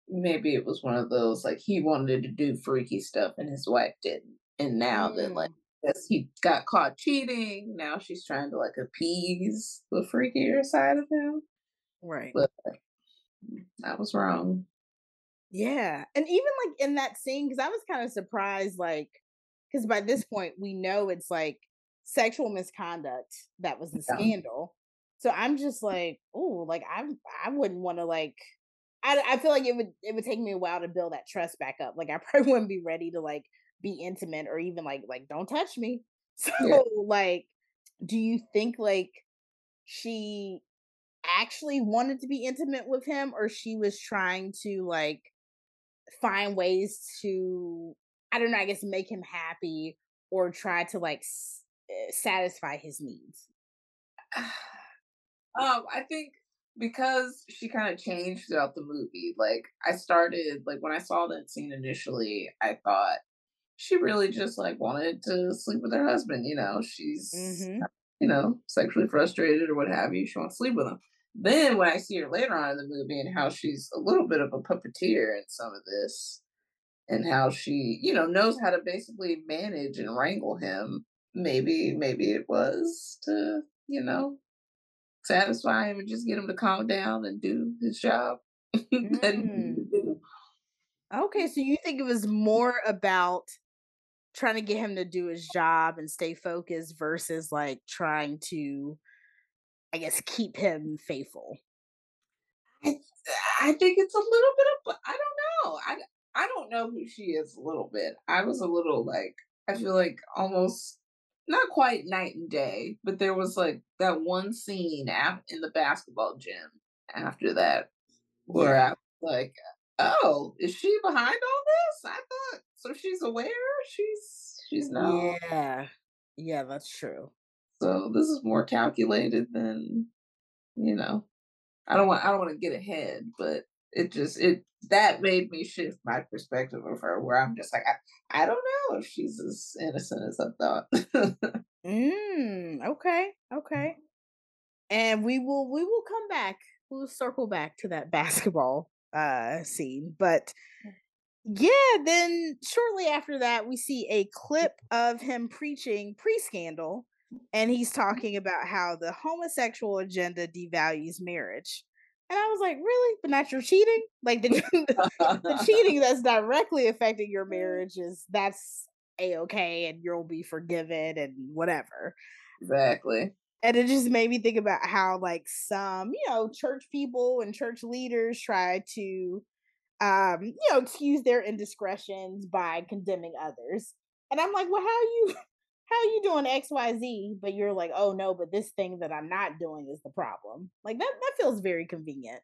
maybe it was one of those like he wanted to do freaky stuff and his wife didn't. And now mm. that like he got caught cheating, now she's trying to like appease the freakier side of him. Right. But uh, mm, I was wrong. Yeah. And even like in that scene, because I was kind of surprised, like, because by this point we know it's like sexual misconduct that was the yeah. scandal. So I'm just like, oh, like I'm I wouldn't want to like I, I feel like it would it would take me a while to build that trust back up. Like I *laughs* probably wouldn't be ready to like be intimate or even like like don't touch me. *laughs* So yeah. like do you think like she actually wanted to be intimate with him or she was trying to like find ways to I don't know, I guess make him happy or try to like s- eh, satisfy his needs? *sighs* Um, I think because she kind of changed throughout the movie. Like I started like when I saw that scene initially, I thought she really just like wanted to sleep with her husband. You know, she's mm-hmm. you know sexually frustrated or what have you. She wants to sleep with him. Then when I see her later on in the movie and how she's a little bit of a puppeteer in some of this, and how she you know knows how to basically manage and wrangle him, maybe maybe it was to you know satisfy him and just get him to calm down and do his job. *laughs* mm. Okay, so you think it was more about trying to get him to do his job and stay focused versus like trying to, I guess, keep him faithful. I, I think it's a little bit of I don't know. I I don't know who she is a little bit. I was a little like I feel like almost not quite night and day, but there was like that one scene af- in the basketball gym after that where yeah. I was like, oh, is she behind all this? I thought so. She's aware. She's she's not. Yeah, yeah, that's true. So this is more calculated than you know. I don't want I don't want to get ahead, but it just it that made me shift my perspective of her where i'm just like i, I don't know if she's as innocent as i thought *laughs* mm, okay okay and we will we will come back we'll circle back to that *laughs* basketball uh scene but yeah then shortly after that we see a clip of him preaching pre-scandal and he's mm-hmm. talking about how the homosexual agenda devalues marriage and I was like, really? But not your cheating? Like the, *laughs* the *laughs* cheating that's directly affecting your mm. marriage is that's a okay and you'll be forgiven and whatever. Exactly. And it just made me think about how like some, you know, church people and church leaders try to um, you know, excuse their indiscretions by condemning others. And I'm like, well, how you *laughs* how are you doing XYZ? But you're like, oh no, but this thing that I'm not doing is the problem. Like that that feels very convenient.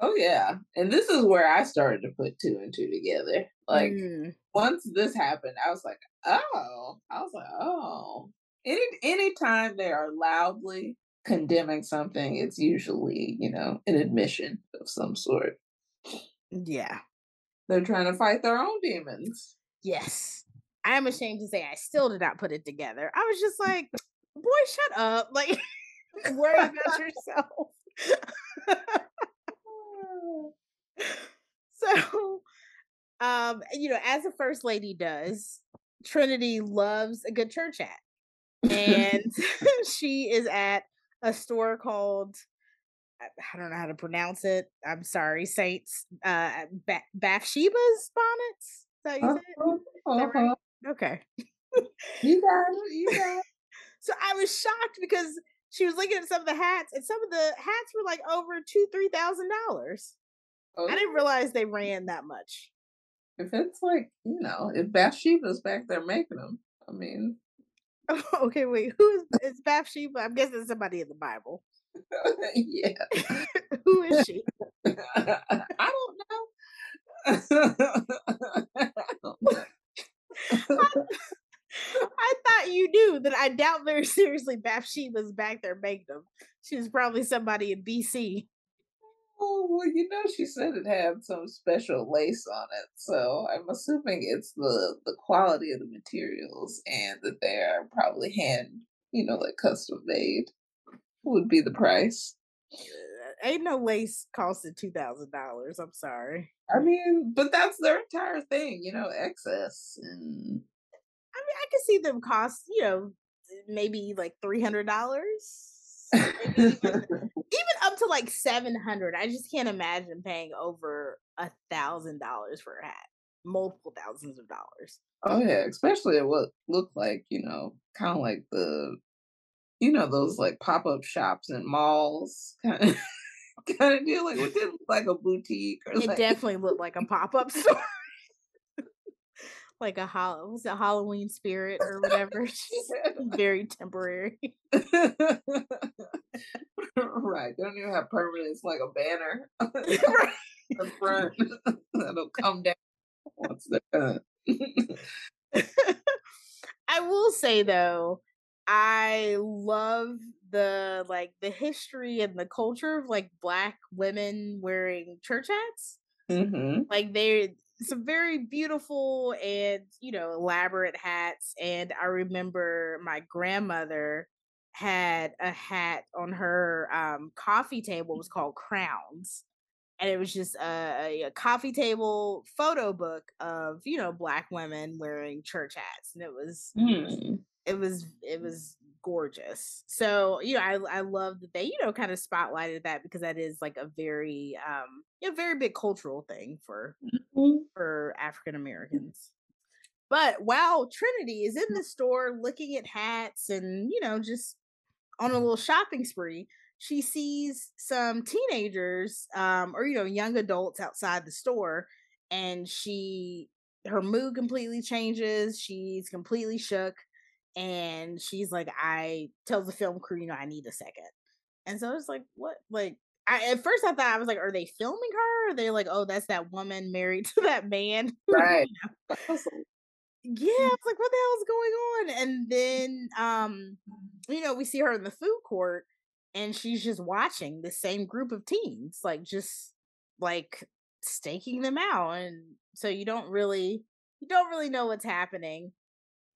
Oh yeah. And this is where I started to put two and two together. Like mm. once this happened, I was like, oh. I was like, oh. Any anytime they are loudly condemning something, it's usually, you know, an admission of some sort. Yeah. They're trying to fight their own demons. Yes. I am ashamed to say I still did not put it together. I was just like, boy, shut up. *laughs* Like, worry about yourself. *laughs* so, um, you know, as a first lady does, Trinity loves a good church hat. *laughs* And she is at a store called I don't know how to pronounce it. I'm sorry, Saints. Uh, ba- Bathsheba's bonnets. Is that you said? Uh-huh, uh-huh. Right? Okay. you got it. You *laughs* got it. so I was shocked because she was looking at some of the hats, and some of the hats were like over two, three thousand dollars. Oh. I didn't realize they ran that much. If it's like you know, if Bathsheba's back there making them, I mean. *laughs* okay, wait. Who is, is Bathsheba? I'm guessing somebody in the Bible. *laughs* yeah. *laughs* Who is she? I don't know. I, don't know. I thought you knew that I doubt very seriously Bathsheba's back there making them. She was probably somebody in BC. Oh well, you know, she said it had some special lace on it, so I'm assuming it's the the quality of the materials and that they are probably hand, you know, like custom made would be the price. Uh, ain't no lace costing two thousand dollars. I'm sorry. I mean, but that's their entire thing, you know, excess and. I mean, I can see them cost, you know, maybe like three hundred dollars. even, *laughs* even up to like seven hundred. I just can't imagine paying over a thousand dollars for a hat, multiple thousands of dollars. Oh yeah, especially what looked like you know, kind of like the you know those like pop-up shops and malls kind of *laughs* kind of deal like it didn't look like a boutique or it like... definitely looked like a pop-up *laughs* store. Like a hollow was a halloween spirit or whatever? *laughs* Very temporary. Right they don't even have permanents like a banner right. the front. That'll come down once they're done. I will say though I love the like the history and the culture of like black women wearing church hats. Mm-hmm. Like they're some very beautiful and you know elaborate hats. And I remember my grandmother had a hat on her um, coffee table. It was called Crowns, and it was just a, a, coffee table photo book of you know black women wearing church hats, and it was mm it was it was gorgeous. So, you know, I I love that they, you know, kind of spotlighted that because that is like a very um a very big cultural thing for mm-hmm. for African Americans. But while Trinity is in the store looking at hats and, you know, just on a little shopping spree, she sees some teenagers um or you know, young adults outside the store and she her mood completely changes. She's completely shook and she's like, I tells the film crew, you know, I need a second. And so it's like, what? Like, I, at first I thought I was like, are they filming her? Are they like, oh, that's that woman married *laughs* to that man? *laughs* Right. *laughs* yeah, I was like, what the hell is going on? And then, um, you know, we see her in the food court, and she's just watching the same group of teens, like just like staking them out, and so you don't really, you don't really know what's happening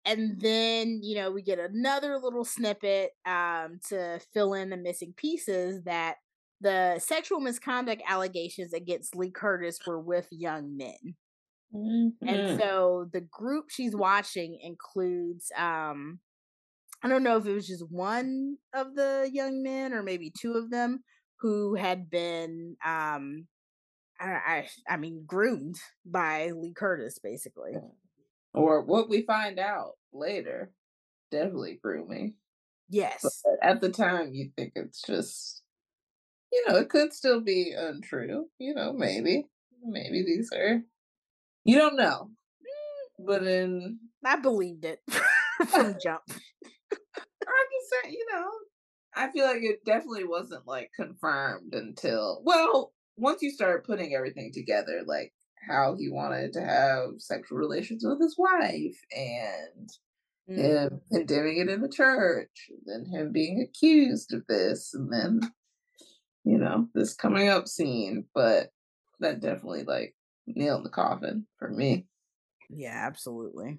and then you know we get another little snippet um, to fill in the missing pieces that the sexual misconduct allegations against lee curtis were with young men. Mm-hmm. and so the group she's watching includes um i don't know if it was just one of the young men or maybe two of them who had been um I, I, I mean groomed by lee curtis basically or what we find out later, definitely grooming. Yes. But at the time, you think it's just, you know, it could still be untrue. You know, maybe, maybe these are, you don't know. But in, I believed it *laughs* *laughs* from jump. I'm just saying, you know, I feel like it definitely wasn't like confirmed until, well, once you start putting everything together, like how he wanted to have sexual relations with his wife and mm. him condemning it in the church, and then him being accused of this, and then you know this coming up scene. But that definitely like nailed the coffin for me. Yeah, absolutely.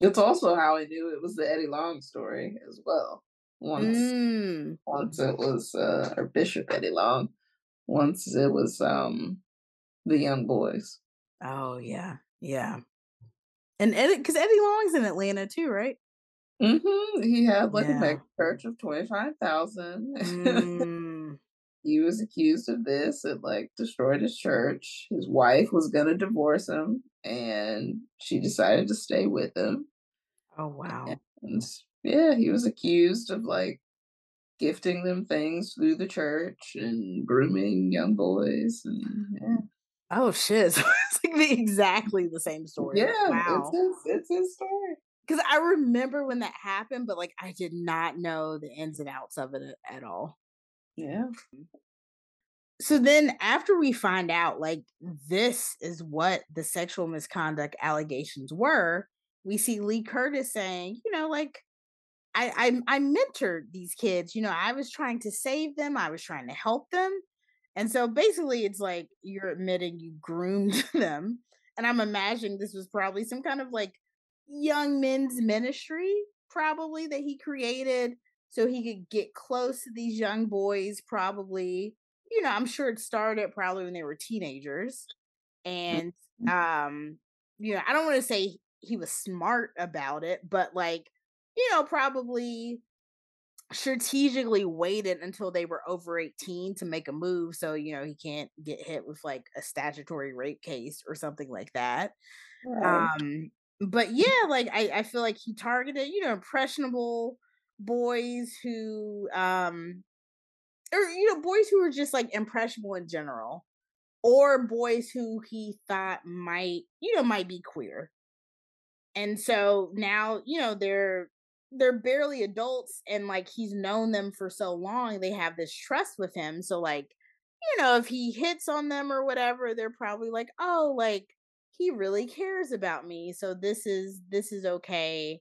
It's also how I knew it was the Eddie Long story as well. Once Mm. once it was uh or Bishop Eddie Long. Once it was um the young boys. Oh yeah, yeah. And Eddie, because Eddie Long's in Atlanta too, right? Mm-hmm. He had like a mega church of twenty five thousand. Mm. *laughs* he was accused of this. It like destroyed his church. His wife was gonna divorce him, and she decided to stay with him. Oh wow. And yeah, he was accused of like gifting them things through the church and grooming young boys. And yeah, Oh shit. *laughs* So it's like the, exactly the same story. yeah, Wow. it's his, it's his story. Because I remember when that happened, but like I did not know the ins and outs of it at all. Yeah, So then after we find out like this is what the sexual misconduct allegations were, we see Lee Curtis saying, you know, like I I I mentored these kids, you know, I was trying to save them, I was trying to help them. And so basically it's like you're admitting you groomed *laughs* them. And I'm imagining this was probably some kind of like young men's ministry probably that he created so he could get close to these young boys probably you know, I'm sure it started probably when they were teenagers. And um, you know, I don't want to say he was smart about it, but like, you know, probably strategically waited until they were over 18 to make a move so you know he can't get hit with like a statutory rape case or something like that right. um but yeah like i i feel like he targeted you know impressionable boys who um or you know boys who were just like impressionable in general or boys who he thought might you know might be queer and so now you know they're they're barely adults and like he's known them for so long they have this trust with him so like you know if he hits on them or whatever they're probably like oh like he really cares about me so this is this is okay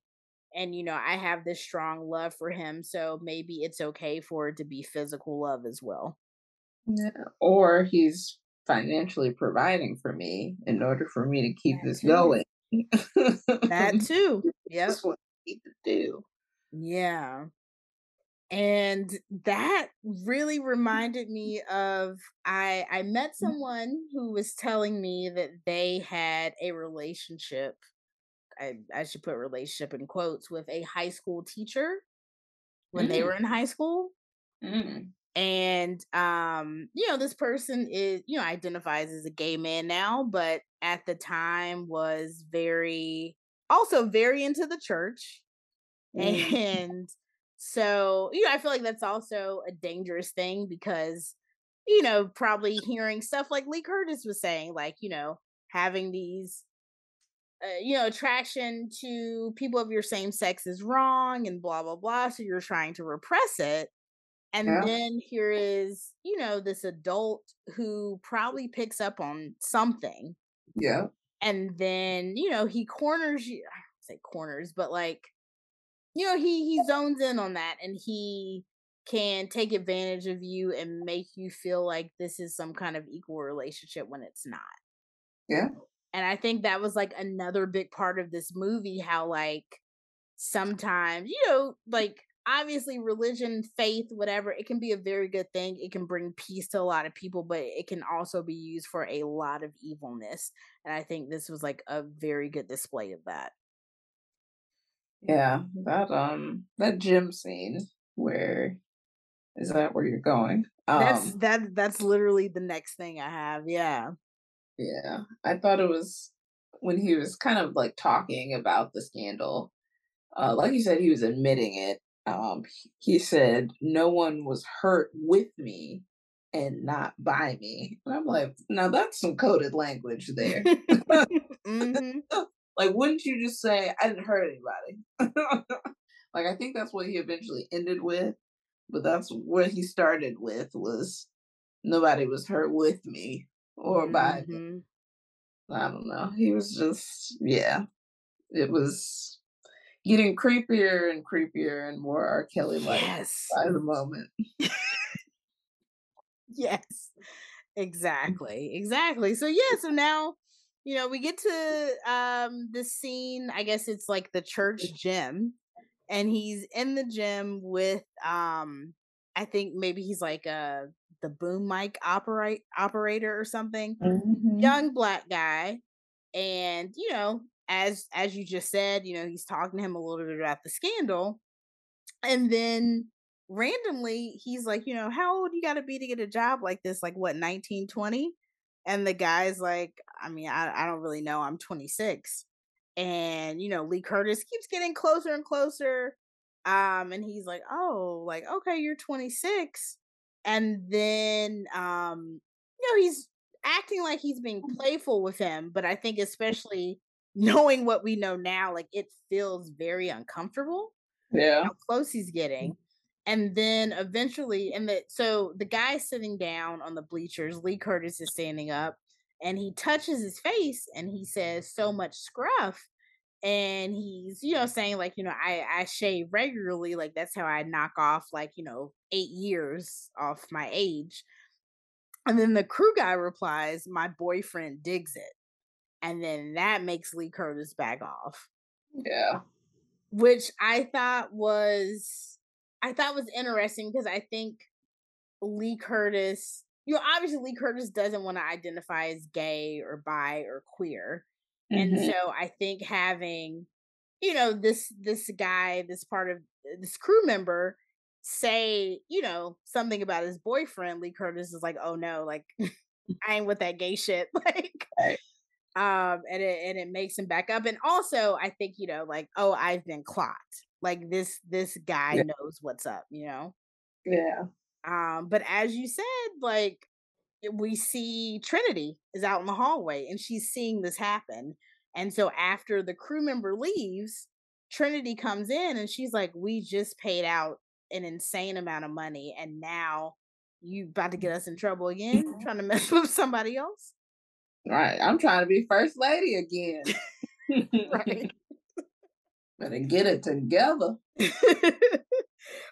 and you know i have this strong love for him so maybe it's okay for it to be physical love as well Yeah. Or he's financially providing for me in order for me to keep That this too. going. that too *laughs* yep That's what I need to do. Yeah. And that really reminded me of I I met someone who was telling me that they had a relationship. I I should put relationship in quotes with a high school teacher when they Mm, were in high school. mm, And um, you know, this person is, you know, identifies as a gay man now, but at the time was very also very into the church mm. and so, you know, I feel like that's also a dangerous thing because, you know, probably hearing stuff like Lee Curtis was saying, like, you know, having these, uh, you know, attraction to people of your same sex is wrong and blah, blah, blah. So you're trying to repress it. And Yeah. then here is, you know, this adult who probably picks up on something. Yeah. And then, you know, he corners you, I don't say corners, but like, you know he he zones in on that and he can take advantage of you and make you feel like this is some kind of equal relationship when it's not Yeah. and i think that was like another big part of this movie how like sometimes you know like obviously religion faith whatever it can be a very good thing it can bring peace to a lot of people but it can also be used for a lot of evilness and i think this was like a very good display of that Yeah. That um that gym scene where is that where you're going? that's Um that that's literally the next thing i have yeah yeah. I thought it was when he was kind of like talking about the scandal. Uh like you said he was admitting it. Um he said no one was hurt with me and not by me. And I'm like, now that's some coded language there. *laughs* hmm *laughs* Like, wouldn't you just say, I didn't hurt anybody? *laughs* like, I think that's what he eventually ended with, but that's what he started with was nobody was hurt with me or by me. hmm I don't know. He was just, yeah, it was getting creepier and creepier and more R. Kelly like Yes. by the moment. Yes. Exactly. Exactly. So yeah, so now you know, we get to um the scene, I guess it's like the church gym, and he's in the gym with um I think maybe he's like a the boom mic operate operator or something. Mhm. Young black guy. And, you know, as as you just said, you know, he's talking to him a little bit about the scandal. And then randomly he's like, you know, how old you gotta be to get a job like this? Like what, 19, 20? And the guy's like, I mean, I, I don't really know. I'm 26. And, you know, Lee Curtis keeps getting closer and closer. Um, and he's like, Oh, like, okay, you're 26. And then um, you know, he's acting like he's being playful with him, but I think especially knowing what we know now, like it feels very uncomfortable Yeah. how close he's getting. And then eventually, and the so the guy sitting down on the bleachers, Lee Curtis is standing up, and he touches his face and he says, "So much scruff." And he's, you know, saying like, you know, I I shave regularly, like that's how I knock off like, you know, eight years off my age. And then the crew guy replies, "My boyfriend digs it," and then that makes Lee Curtis back off Yeah. which I thought was I thought was interesting because I think Lee Curtis, you know, obviously Lee Curtis doesn't want to identify as gay or bi or queer. And Mhm. so I think having, you know, this this guy, this part of this crew member say, you know, something about his boyfriend, Lee Curtis is like, oh no, like *laughs* I ain't with that gay shit. *laughs* Like Right. Um and it and it makes him back up and also i think you know like oh i've been clocked like this this guy Yeah. knows what's up you know Yeah. um but as you said like we see trinity is out in the hallway and she's seeing this happen and so after the crew member leaves trinity comes in and she's like we just paid out an insane amount of money and now you about to get us in trouble *laughs* again trying to mess *laughs* with somebody else Right. I'm trying to be first lady again. *laughs* right *laughs* Better get it together. *laughs*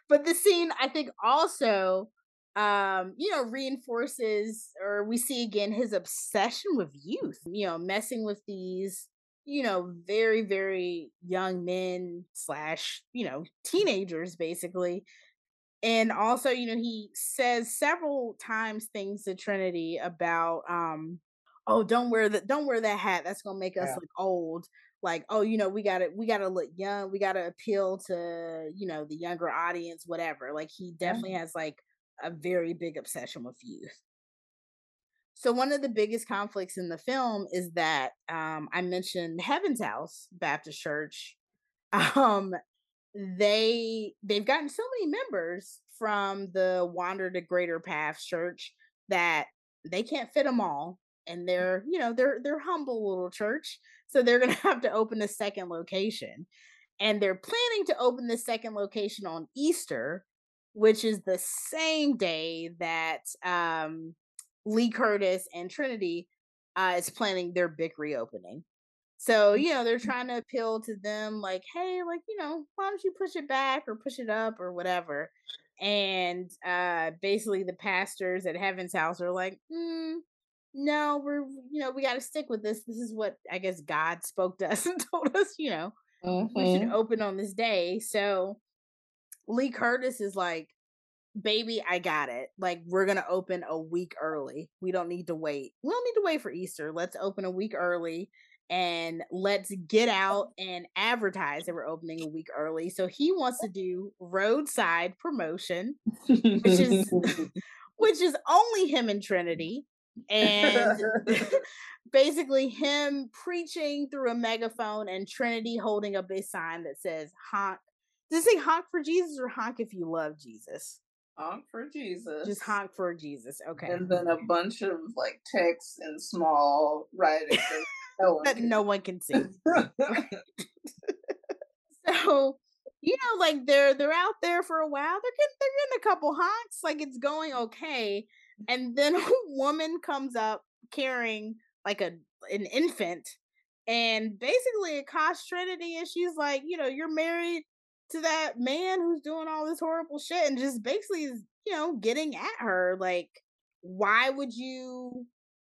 but the scene i think also um you know reinforces or we see again his obsession with youth you know messing with these you know very very young men slash you know teenagers basically and also you know he says several times things to trinity about um oh don't wear that don't wear that hat that's gonna make us Yeah. look old. Like oh you know we gotta we gotta look young we gotta appeal to you know the younger audience whatever. Like he definitely has like a very big obsession with youth. So one of the biggest conflicts in the film is that um i mentioned heaven's house baptist church. *laughs* Um they they've gotten so many members from the wander to greater paths church that they can't fit them all and they're you know they're they're humble little church so they're gonna *laughs* have to open a second location and they're planning to open the second location on easter which is the same day that um lee curtis and trinity uh is planning their big reopening so, you know, they're trying to appeal to them like, hey, like, you know, why don't you push it back or push it up or whatever. And uh basically the pastors at Heaven's House are like, mm, no, we're you know, we gotta stick with this. This is what I guess God spoke to us *laughs* and told us, you know, we should Mhm. open on this day. So Lee Curtis is like, baby, I got it. Like, we're gonna open a week early. We don't need to wait. We don't need to wait for Easter. Let's open a week early and let's get out and advertise that we're opening a week early. So he wants to do roadside promotion, which is *laughs* *laughs* which is only him and Trinity. And *laughs* *laughs* basically him preaching through a megaphone and Trinity holding up a sign that says honk. Does it say honk for Jesus or honk if you love Jesus? honk for Jesus. Just honk for Jesus. Okay. And then a bunch of like text and small writing. that *laughs* no one That can no one can see. see. So, you know, like they're they're out there for a while. They're getting they're getting a couple honks, like it's going okay. And then a *laughs* woman comes up carrying like a an infant and basically accosts Trinity and she's like, you know, you're married to that man who's doing all this horrible shit and just basically is, you know, getting at her like why would you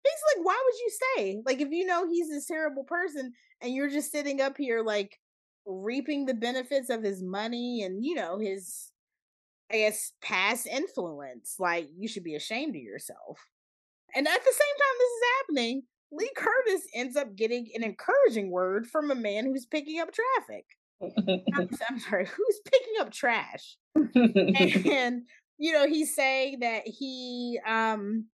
basically why would you stay? Like if you know he's this terrible person and you're just sitting up here like reaping the benefits of his money and you know his I guess past influence, like you should be ashamed of yourself. And at the same time this is happening, Lee Curtis ends up getting an encouraging word from a man who's picking up traffic. I'm, *laughs* I'm sorry, who's picking up trash? *laughs* and you know, he's saying that he um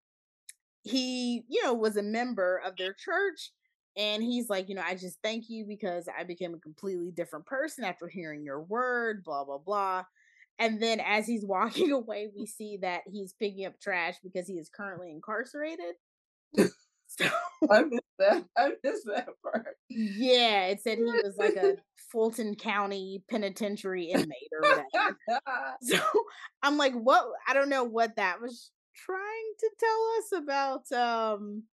he, you know, was a member of their church and he's like, you know, I just thank you because I became a completely different person after hearing your word, blah blah blah. And then as he's walking *laughs* away, we see that he's picking up trash because he is currently incarcerated. *laughs* So I missed that. I missed that part. Yeah, it said he was like a *laughs* Fulton County penitentiary inmate or whatever. so I'm like, what? I don't know what that was trying to tell us about. Um,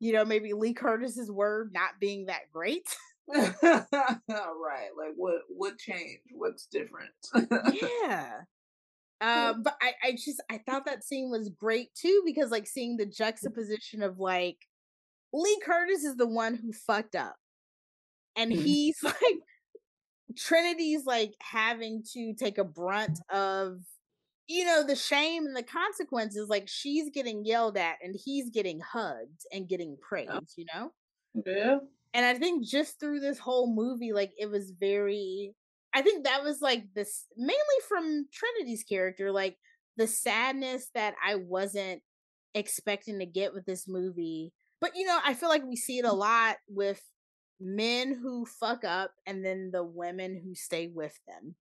you know, maybe Lee Curtis's word not being that great. *laughs* right. Like what? What changed? What's different? yeah. Uh, *laughs* but I, I just I thought that scene was great too because like seeing the juxtaposition of like Lee Curtis is the one who fucked up, and *laughs* he's like Trinity's like having to take a brunt of you know the shame and the consequences. Like she's getting yelled at and he's getting hugged and getting praised. You know. yeah. And I think just through this whole movie, like it was very I think that was like this mainly from Trinity's character, like the sadness that I wasn't expecting to get with this movie. But you know, I feel like we see it a lot with men who fuck up and then the women who stay with them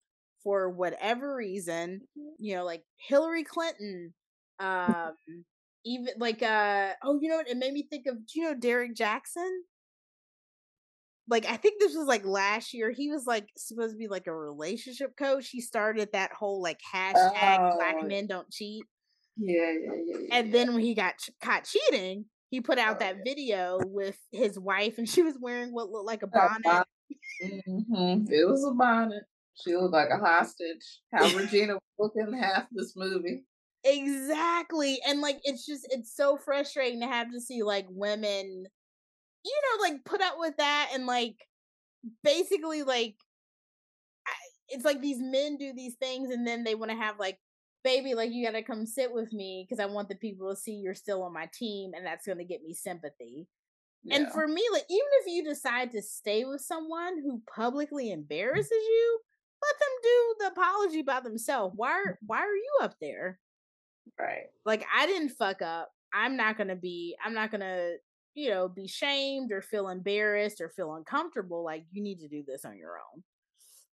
for whatever reason, you know, like Hillary Clinton, um even like uh oh, you know what? It made me think of do you know Derrick Jaxn? Like I think this was like last year. He was like supposed to be like a relationship coach. He started that whole like hashtag Black Oh. men don't cheat. Yeah, yeah, yeah, yeah. And then when he got ch- caught cheating, he put out Oh, that yeah. video with his wife, and she was wearing what looked like a A bonnet. hmm It was a bonnet. She looked like a hostage. How *laughs* Regina was looking half this movie. Exactly. And like it's just it's so frustrating to have to see like women, you know, like put up with that and like basically like I- it's like these men do these things and then they want to have like baby like you got to come sit with me because I want the people to see you're still on my team and that's going to get me sympathy. And for me like even if you decide to stay with someone who publicly embarrasses you, let them do the apology by themselves. Why are, why are you up there? right. like I didn't fuck up. I'm not gonna be. I'm not gonna, you know, be shamed or feel embarrassed or feel uncomfortable. Like you need to do this on your own.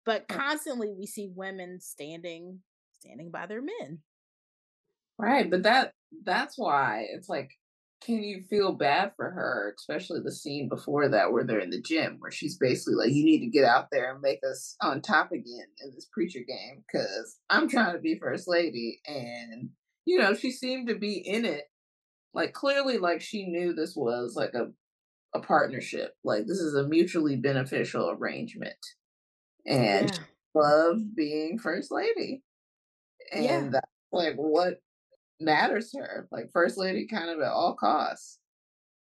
But constantly we see women standing, standing by their men. Right. But that that's why it's like, can you feel bad for her? Especially the scene before that where they're in the gym where she's basically like, You need to get out there and make us on top again in this preacher game because I'm trying to be first lady and you know, she seemed to be in it like clearly like she knew this was like a a partnership. Like this is a mutually beneficial arrangement. And she loved being first lady. And Yeah. that's like what matters to her. Like first lady kind of at all costs.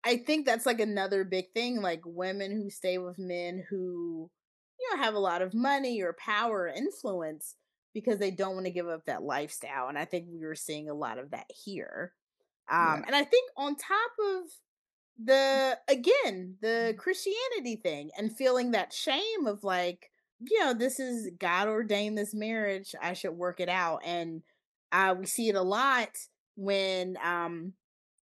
I think that's like another big thing. Like women who stay with men who, you know, have a lot of money or power or influence because they don't want to give up that lifestyle. And I think we were seeing a lot of that here. Um, Yeah. and I think on top of the again, the Christianity thing and feeling that shame of like, you know, this is God ordained this marriage, I should work it out. And uh we see it a lot when um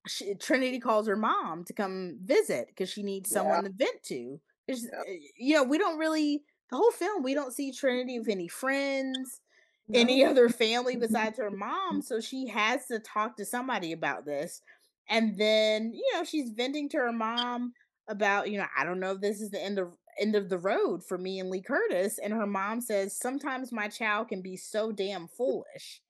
she, Trinity calls her mom to come visit because she needs Yeah. someone to vent to. It's, uh, You know, we don't really the whole film we don't see Trinity with any friends, any other family mm-hmm. besides her mom, mm-hmm. so she has to talk to somebody about this. And then you know she's venting to her mom about you know I don't know if this is the end of end of the road for me and Lee Curtis, and her mom says sometimes my child can be so damn foolish,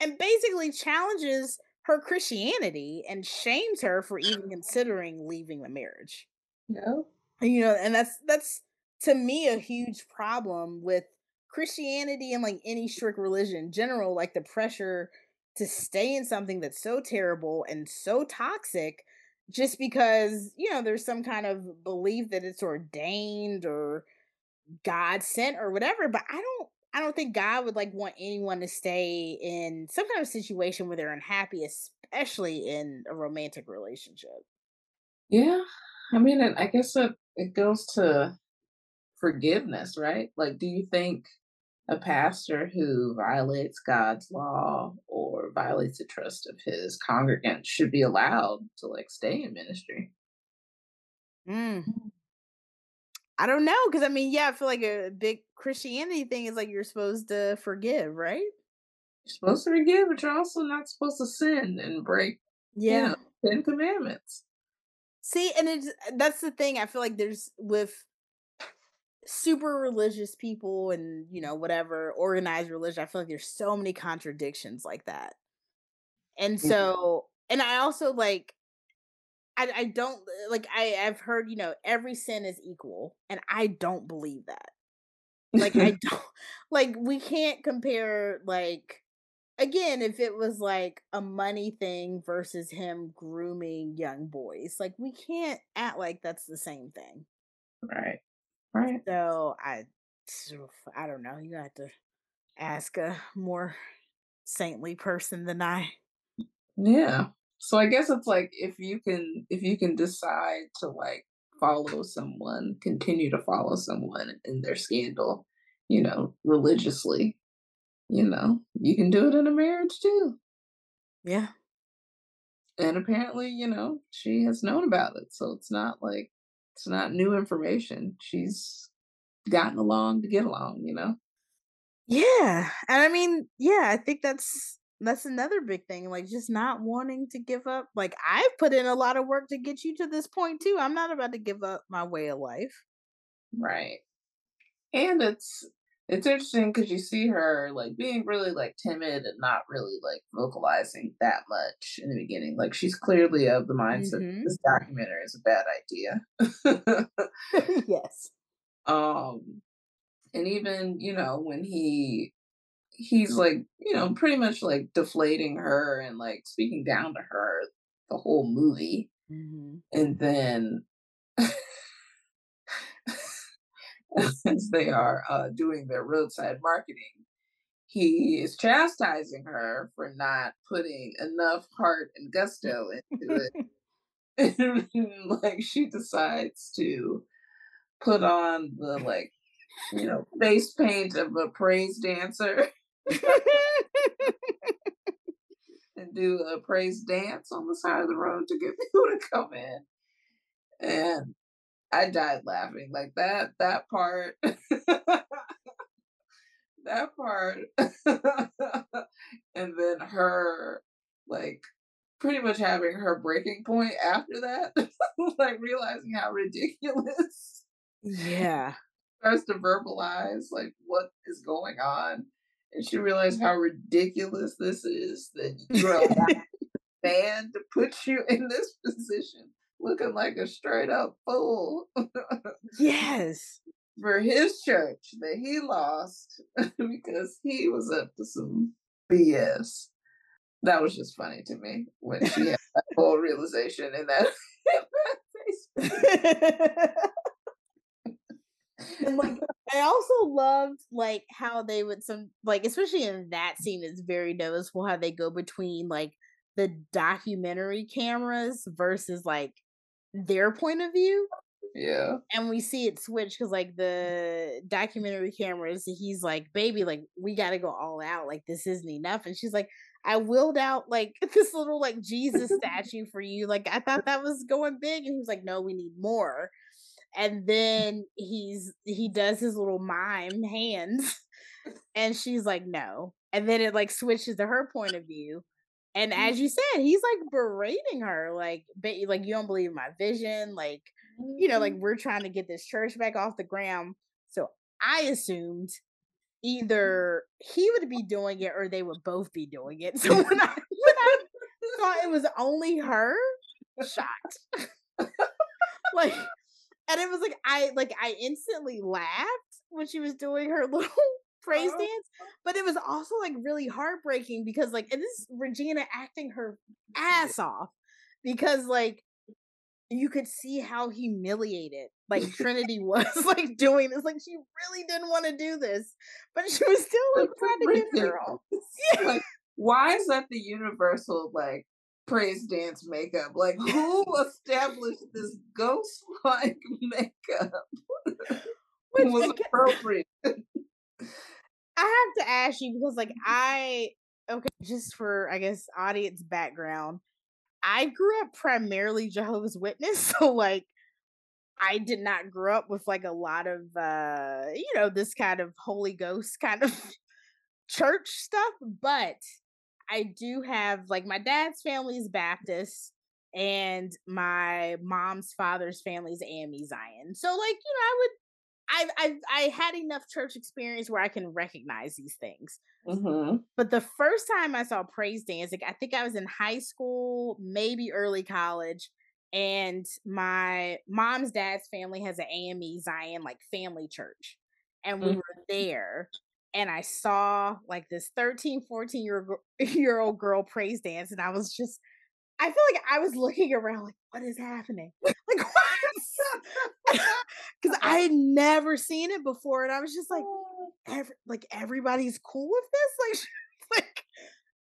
and basically challenges her Christianity and shames her for even considering leaving the marriage. No. You know, and that's that's to me a huge problem with Christianity and like any strict religion general, like the pressure to stay in something that's so terrible and so toxic just because, you know, there's some kind of belief that it's ordained or God sent or whatever, but I don't I don't think God would like want anyone to stay in some kind of situation where they're unhappy, especially in a romantic relationship. Yeah. I mean, I guess it, it goes to forgiveness, right? Like, do you think a pastor who violates God's law or violates the trust of his congregants should be allowed to like stay in ministry? Mm. I don't know because I mean, yeah, I feel like a big Christianity thing is like you're supposed to forgive, right? You're supposed to forgive, but you're also not supposed to sin and break, you Yeah. know, Ten Commandments. See, and it's that's the thing. I feel like there's with super religious people and you know whatever organized religion. I feel like there's so many contradictions like that, and Mhm. so and I also like I I don't like I I've heard you know every sin is equal, and I don't believe that. Like I *laughs* don't *laughs* like we can't compare like again if it was like a money thing versus him grooming young boys. Like we can't act like that's the same thing. right. Right. So I I don't know. You have to ask a more saintly person than I. Yeah. So I guess it's like if you can if you can decide to like follow someone, continue to follow someone in their scandal, you know, religiously, you know, you can do it in a marriage too. Yeah. And apparently, you know, she has known about it. So it's not like it's not new information. She's gotten along to get along, you know? Yeah. And I mean, yeah, I think that's that's another big thing like just not wanting to give up. Like I've put in a lot of work to get you to this point too. I'm not about to give up my way of life. Right. And it's it's interesting because you see her like being really like timid and not really like vocalizing that much in the beginning. Like she's clearly of the mindset that Mhm. this documentary is a bad idea. *laughs* *laughs* yes. um and even, you know, when he he's like, you know, pretty much like deflating her and like speaking down to her the whole movie. Mhm. And then *laughs* *laughs* as they are uh, doing their roadside marketing, he is chastising her for not putting enough heart and gusto into it. *laughs* *laughs* Like she decides to put on the like, you know, face paint of a praise dancer and do a praise dance on the side of the road to get people to come in. And I died laughing. Like that that part *laughs* that part *laughs* and then her like pretty much having her breaking point after that *laughs* like realizing how ridiculous yeah. starts to verbalize like what is going on and she realized how ridiculous this is that you're allowed man to put you in this position looking like a straight up fool Yes. *laughs* for his church that he lost *laughs* because he was up to some BS. That was just funny to me when she had that *laughs* whole realization in that, in that face. and like I also loved like how they would some like especially in that scene it's very noticeable how they go between like the documentary cameras versus like their point of view Yeah. and we see it switch because like the documentary cameras he's like baby like we gotta go all out like this isn't enough and she's like i willed out like *laughs* this little like jesus *laughs* statue for you like i thought that was going big and he was like no we need more and then he's he does his little mime hands *laughs* and she's like no and then it like switches to her point of view and mm-hmm. as you said he's like berating her like like you don't believe my vision like you know, like mm-hmm. we're trying to get this church back off the ground. So I assumed mm-hmm. either he would be doing it or they would both be doing it. *laughs* So when I when I *laughs* thought it was only her, shocked. *laughs* like and it was like I like I instantly laughed when she was doing her little praise Uh-huh. dance, but it was also like really heartbreaking because like and this is Regina acting her ass off because like you could see how humiliated like *laughs* Trinity was *laughs* like doing this. Like she really didn't want to do this, but she was still like trying to get girl. *laughs* Yeah. Like, why is that the universal like praise dance makeup? Like who established this ghost like makeup? Which was appropriate. I have to ask you because like I okay, just for I guess audience background, I grew up primarily Jehovah's Witness, *laughs* so like I did not grow up with like a lot of uh you know this kind of Holy Ghost kind of *laughs* church stuff, but I do have like my dad's family is Baptist and my mom's father's family is Zion. So like, you know, I would I've, I've I had enough church experience where I can recognize these things. Mm-hmm. But the first time I saw praise dancing, I think I was in high school, maybe early college, and my mom's dad's family has an AME Zion like family church, and we mm-hmm. were there. And I saw like this 13, 14 year, *laughs* year old girl praise dance, and I was just, I feel like I was looking around like, what is happening? *laughs* Like, *laughs* what? Because I had never seen it before, and I was just like, oh. every, like everybody's cool with this, *laughs* like, like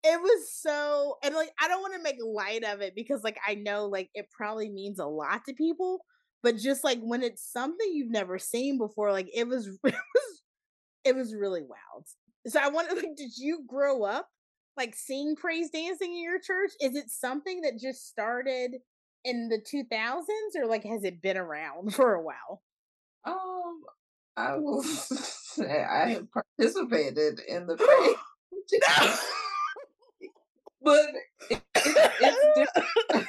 it was so, and like I don't want to make light of it because like I know like it probably means a lot to people, but just like when it's something you've never seen before, like it was, *laughs* it was, it was really wild. So I wanted, *laughs* like, did you grow up like seeing praise dancing in your church? Is it something that just started? in the 2000s or like has it been around for a while? Um, I will *laughs* say I have participated in the *laughs* *laughs* but it, it, it's different.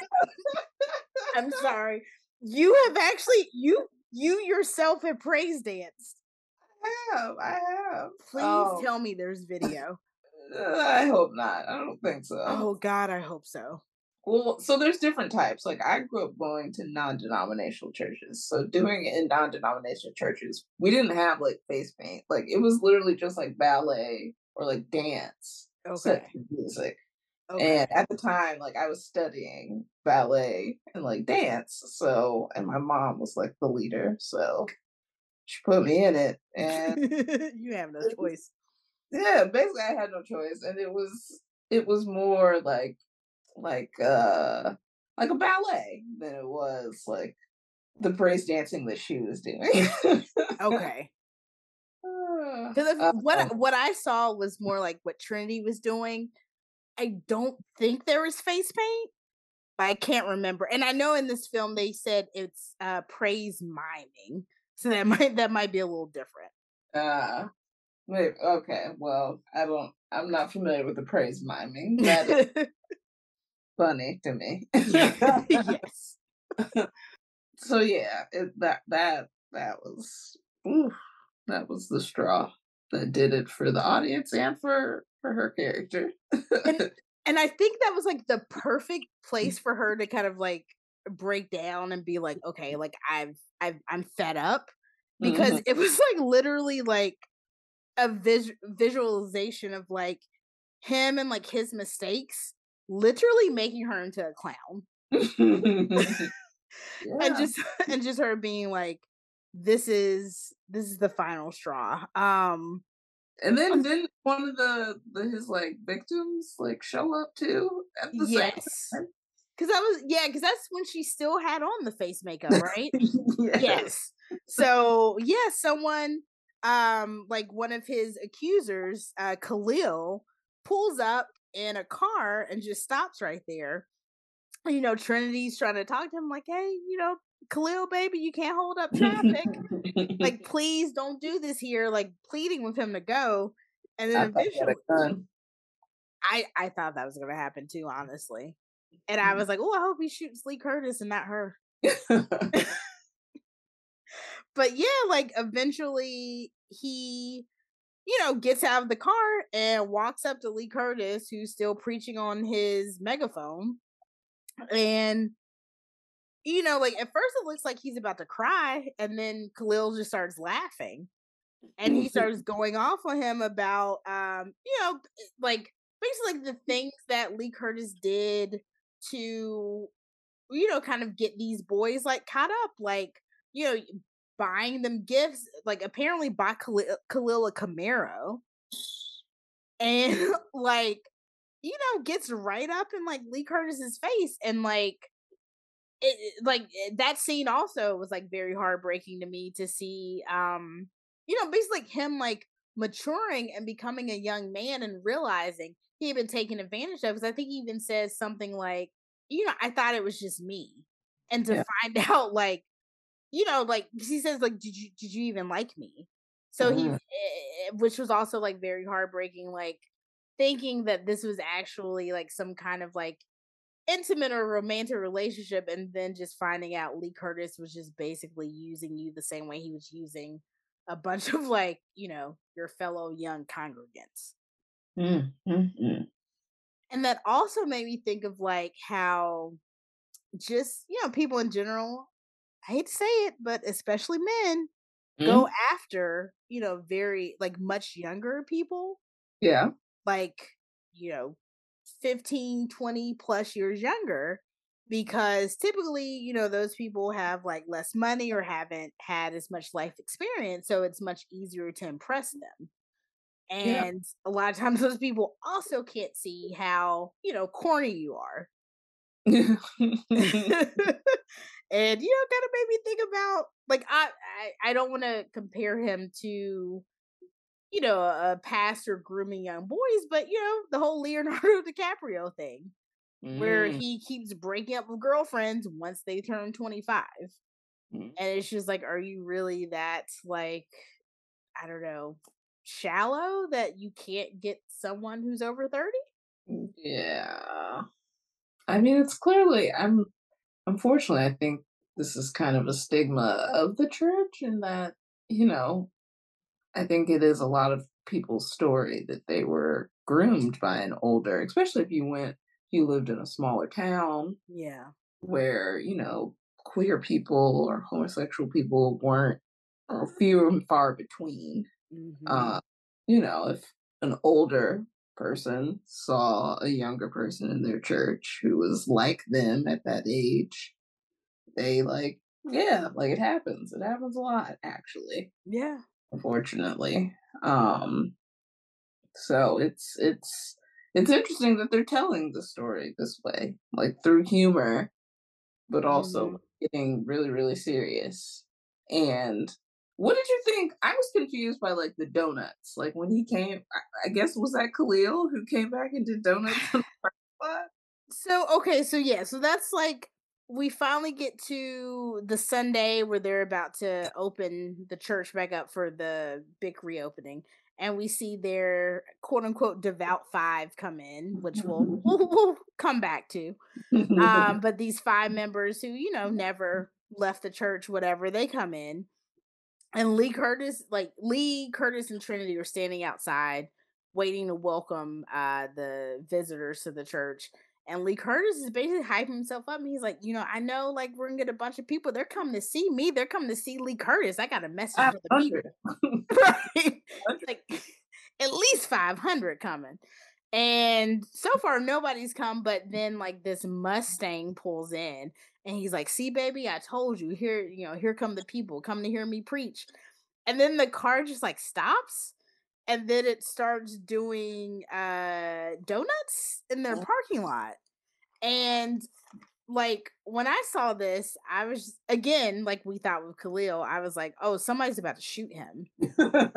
I'm sorry. You have actually you you yourself have praise danced. I have. I have. Please um, tell me there's video. I hope not. I don't think so. Oh God, I hope so. Well, so there's different types. Like I grew up going to non-denominational churches. So doing it in non-denominational churches, we didn't have like face paint. Like it was literally just like ballet or like dance okay. music. Okay. And at the time, like I was studying ballet and like dance. So and my mom was like the leader. So she put me in it and *laughs* you have no choice. Yeah, basically I had no choice. And it was it was more like like uh like a ballet than it was like the praise dancing that she was doing. okay. *laughs* Because uh, what um what I saw was more like what Trinity was doing. I don't think there was face paint, but I can't remember. And I know in this film they said it's uh praise miming, so that *laughs* might that might be a little different. Uh wait, okay. Well, I don't. I'm not familiar with the praise miming. That *laughs* funny to me. *laughs* *laughs* yes. so yeah, it, that that that was oof, that was the straw that did it for the audience and for for her character. and, *laughs* and I think that was like the perfect place for her to kind of like break down and be like, okay, like I've I've I'm fed up because mm-hmm. it was like literally like a vis- visualization of like him and like his mistakes literally making her into a clown. *laughs* yeah. And just *laughs* and just her being like, this is this is the final straw. Um and then didn't one of the, the his like victims like show up too at the yes. same Cause I was yeah, because that's when she still had on the face makeup, *laughs* right? yes. yes. So yeah, someone um like one of his accusers, uh Khalil, pulls up in a car and just stops right there. You know, Trinity's trying to talk to him, like, hey, you know, Khalil, baby, you can't hold up traffic. *laughs* like, please don't do this here. Like, pleading with him to go. And then I eventually, I, I thought that was going to happen too, honestly. And I mm. was like, oh, I hope he shoots Lee Curtis and not her. *laughs* *laughs* but yeah, like, eventually he you know, gets out of the car and walks up to Lee Curtis, who's still preaching on his megaphone. And, you know, like at first it looks like he's about to cry. And then Khalil just starts laughing. And he *laughs* starts going off on him about, um, you know, like basically like the things that Lee Curtis did to you know, kind of get these boys like caught up, like, you know, buying them gifts, like apparently buy Khalil, Khalil Camaro. And *laughs* like, you know, gets right up in like Lee Curtis's face and like it like eh, that scene also was like very heartbreaking to me to see um you know basically like him like maturing and becoming a young man and realizing he had been taken advantage of because i think he even says something like you know i thought it was just me and to yeah. find *laughs* out like you know like he says like did you did you even like me so mm-hmm. he eh, which was also like very heartbreaking like thinking that this was actually like some kind of like intimate or romantic relationship and then just finding out Lee Curtis was just basically using you the same way he was using a bunch *laughs* of like, you know, your fellow young congregants. Mm-hmm. And that also made me think of like how just, you know, people in general, I hate to say it, but especially men mm-hmm. go after, you know, very like much younger people. Yeah. Like, you know, 15, 20 plus years younger because typically, you know, those people have like less money or haven't had as much life experience. So it's much easier to impress them. And yeah. a lot of times *laughs* those people also can't see how, you know, corny you are. *laughs* *laughs* and you know, kind of made me think about like I I, I don't want to compare him to you know, a pastor grooming young boys, but you know, the whole Leonardo *laughs* DiCaprio thing, mm. where he keeps breaking up with girlfriends once they turn 25. Mm. And it's just like, are you really that like, I don't know, shallow that you can't get someone who's over 30? Mm, yeah. I mean, it's clearly, I'm, unfortunately, I think this is kind of a stigma of the church in that, you know, I think it is a lot of people's story that they were groomed by an older, especially if you went, you lived in a smaller town. Yeah. Where, you know, queer people or homosexual people weren't, or few and far between. Mm-hmm. Uh, you know, if an older person saw a younger person in their church who was like them at that age, they like, yeah, like it happens. It happens a lot, actually. Yeah unfortunately. Um, so it's it's it's interesting that they're telling the story this way, like through humor, but also mm-hmm. getting really really serious. And what did you think? I was confused by like the donuts. Like when he came, I, guess was that Khalil who came back and did donuts. *laughs* so okay, so yeah, so that's like we finally get to the Sunday where they're about to open the church back up for the big reopening. And we see their quote unquote devout five come in, which we'll, *laughs* we'll, we'll come back to. *laughs* Um, but these five members who, you know, never left the church, whatever, they come in. And Lee Curtis, like Lee, Curtis, and Trinity are standing outside waiting to welcome uh, the visitors to the church and Lee Curtis is basically hyping himself up. And he's like, you know, I know like we're gonna get a bunch of people. They're coming to see me. They're coming to see Lee Curtis. I got a message for the people. *laughs* *laughs* right. like *laughs* at least 500 coming. And so far nobody's come, but then like this Mustang pulls in and he's like, see, baby, I told you, here, you know, here come the people, come to hear me preach. And then the car just like stops and then it starts doing uh donuts in their parking lot. And like when i saw this i was again like we thought with khalil i was like oh somebody's about to shoot him. *laughs*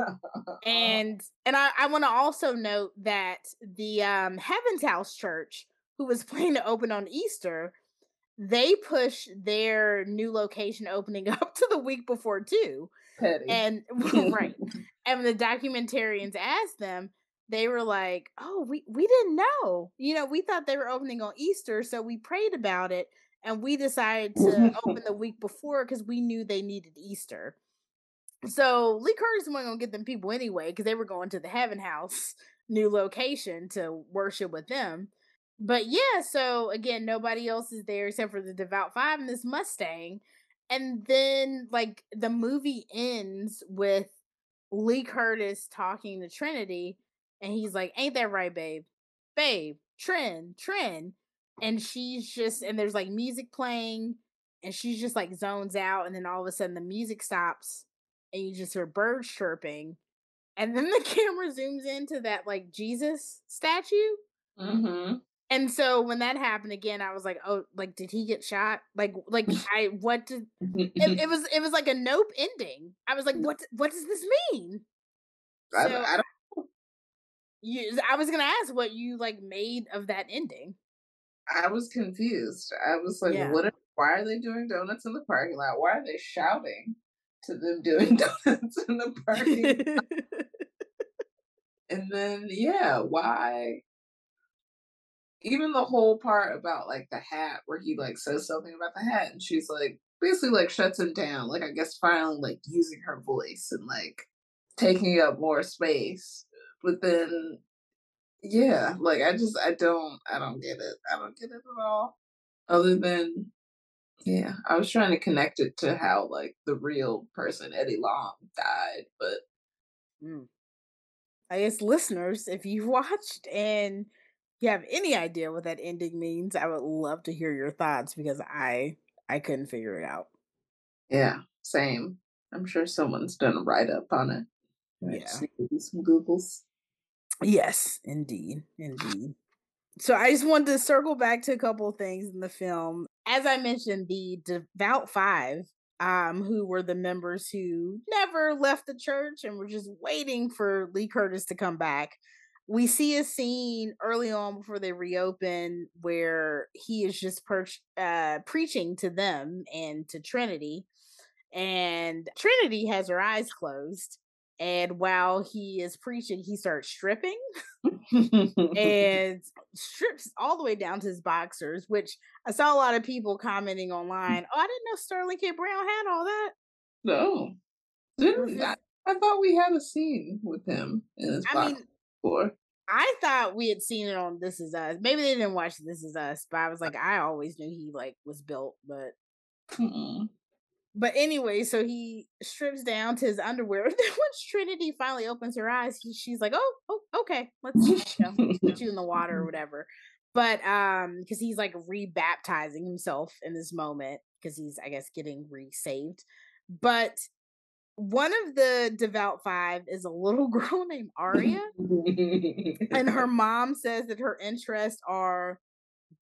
And and i, I want to also note that the um heaven's house church who was *laughs* planning to open on easter they push their new location opening *laughs* up to the week before too Petty. And *laughs* right. *laughs* and the documentarians asked them, they were like, "Oh, we we didn't know. You know, we thought they were opening on Easter, so we prayed about it and we decided to open the week before because we knew they needed Easter." So Lee Curtis wasn't gonna get them people anyway because they were going to the Heaven House new location to worship with them. But yeah, so again, nobody else is there except for the Devout Five and this Mustang and then like the movie ends with Lee Curtis talking to Trinity, and he's like, "Ain't that right, babe? Babe, Trin, Trin." and she's just and there's like music playing and she's just like zones out and then all of a sudden the music stops and you just hear birds chirping and then *laughs* the camera zooms into that like jesus statue Mm-hmm. And so when that happened again i was like oh like did he get shot like like *laughs* i what did it, *laughs* it was it was like a nope ending i was like mm. what what does this mean I, so I don't, you, i was gonna ask what you like made of that ending I was confused. I was like, Yeah. what? Are, why are they doing donuts in the parking lot? Why are they shouting to them doing *laughs* donuts in the parking? lot? and then, yeah, why? Even the whole part about like the hat, where he like says something about the hat, and she's like, basically like shuts him down. Like I guess finally like using her voice and like taking up more space. But then yeah, like I just I don't I don't get it. I don't get it at all. Other than yeah, I was trying to connect it to how like the real person Eddie Long died, but Mm. I guess listeners, if you've *laughs* watched and you have any idea what that ending means, I would love to hear your thoughts because I I couldn't figure it out. yeah, same. I'm sure someone's done a write up on it. Yeah. just need to do some Googles. Yes, indeed, indeed. So I just wanted to circle back to a couple of things in the film. As I mentioned, the devout five, um, who were the members who never left the church and were just waiting for Lee Curtis to come back. We see a scene early on before they reopen where he is just perch- uh, preaching to them and to Trinity, and Trinity has her eyes closed. And while he is preaching, he starts stripping *laughs* and strips all the way down to his boxers, which I saw a lot of people commenting online. Oh, I didn't know Sterling K. Brown had all that. no. Didn't I, I thought we had a scene with him in his I box mean, before. I thought we had seen it on This Is Us. Maybe they didn't watch This Is Us, but I was like, I always knew he like was built, but Mm-mm. but anyway, so he strips down to his underwear. *laughs* Then once Trinity finally opens her eyes, he, she's like, "Oh, oh, okay, let's *laughs* you know, put you in the water or whatever." But um, because he's like rebaptizing himself in this moment because he's, I guess, getting re-saved. But one of the devout five is a little *laughs* girl named Aria, and her *laughs* mom says that her interests are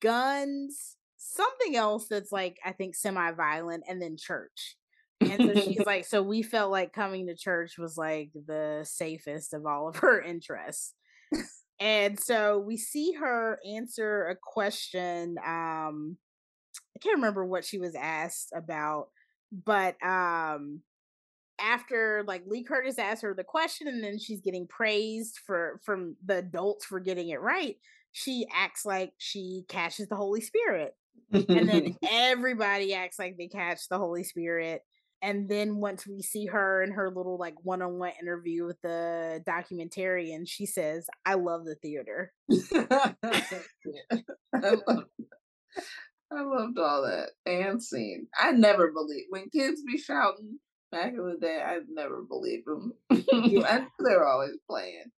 guns, something else that's like I think semi-violent, and then church. And so she's *laughs* like, so we felt like coming to church was like the safest of all of her interests. and so we see her answer a question. Um, I can't remember what she was asked about, but um, after like Lee Curtis asked her the question, and then she's getting praised for from the adults for getting it right. She acts like she catches the Holy Spirit and then *laughs* everybody acts like they catch the Holy Spirit. And then once we see her in her little like one-on-one interview with the documentarian, she says, "I love the theater." *laughs* I, loved, I loved all that and scene. I never believed when kids be shouting back in the day. I never believed them. *laughs* *laughs* I knew they were always playing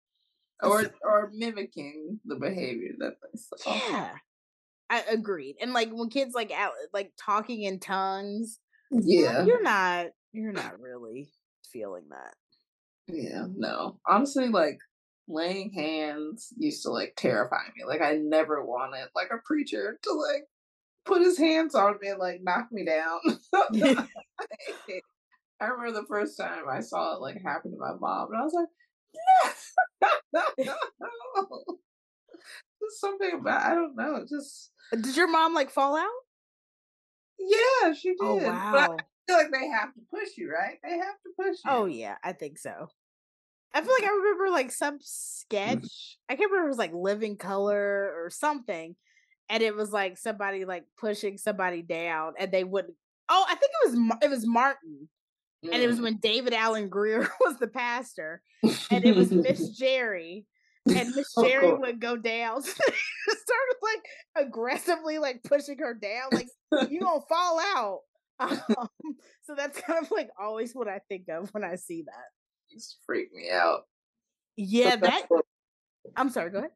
or or mimicking the behavior that they saw. Yeah, I agreed. And like when kids like out like talking in tongues, Yeah, you're not you're not really feeling that. yeah. No, honestly, like laying hands used to like terrify me. Like I never wanted like a preacher to like put his hands on me and like knock me down. *laughs* I remember the first time I saw it like happen to my mom, and I was like, no, no. *laughs* Just something about I don't know. Just uh, Did your mom like fall out? yeah, she oh, did. Oh But I wow. feel like they have to push you, right? They have to push oh, you. Oh yeah, I think so. I feel like I mm-hmm. remember like some mm-hmm. sketch. I can't remember if it was like Living Color or something, and it was like somebody like pushing somebody down, and they wouldn't. Oh, I think it was it was Martin, and it was Mm. when David Alan Grier *laughs* was the pastor, and it was Miss *laughs* Jerry, and Miss Jerry would go down, *laughs* started like aggressively like pushing her down, like you gonna fall out. Um, so that's kind of like always what I think of when I see that. used to freak me out. Yeah, But that I'm sorry, go ahead.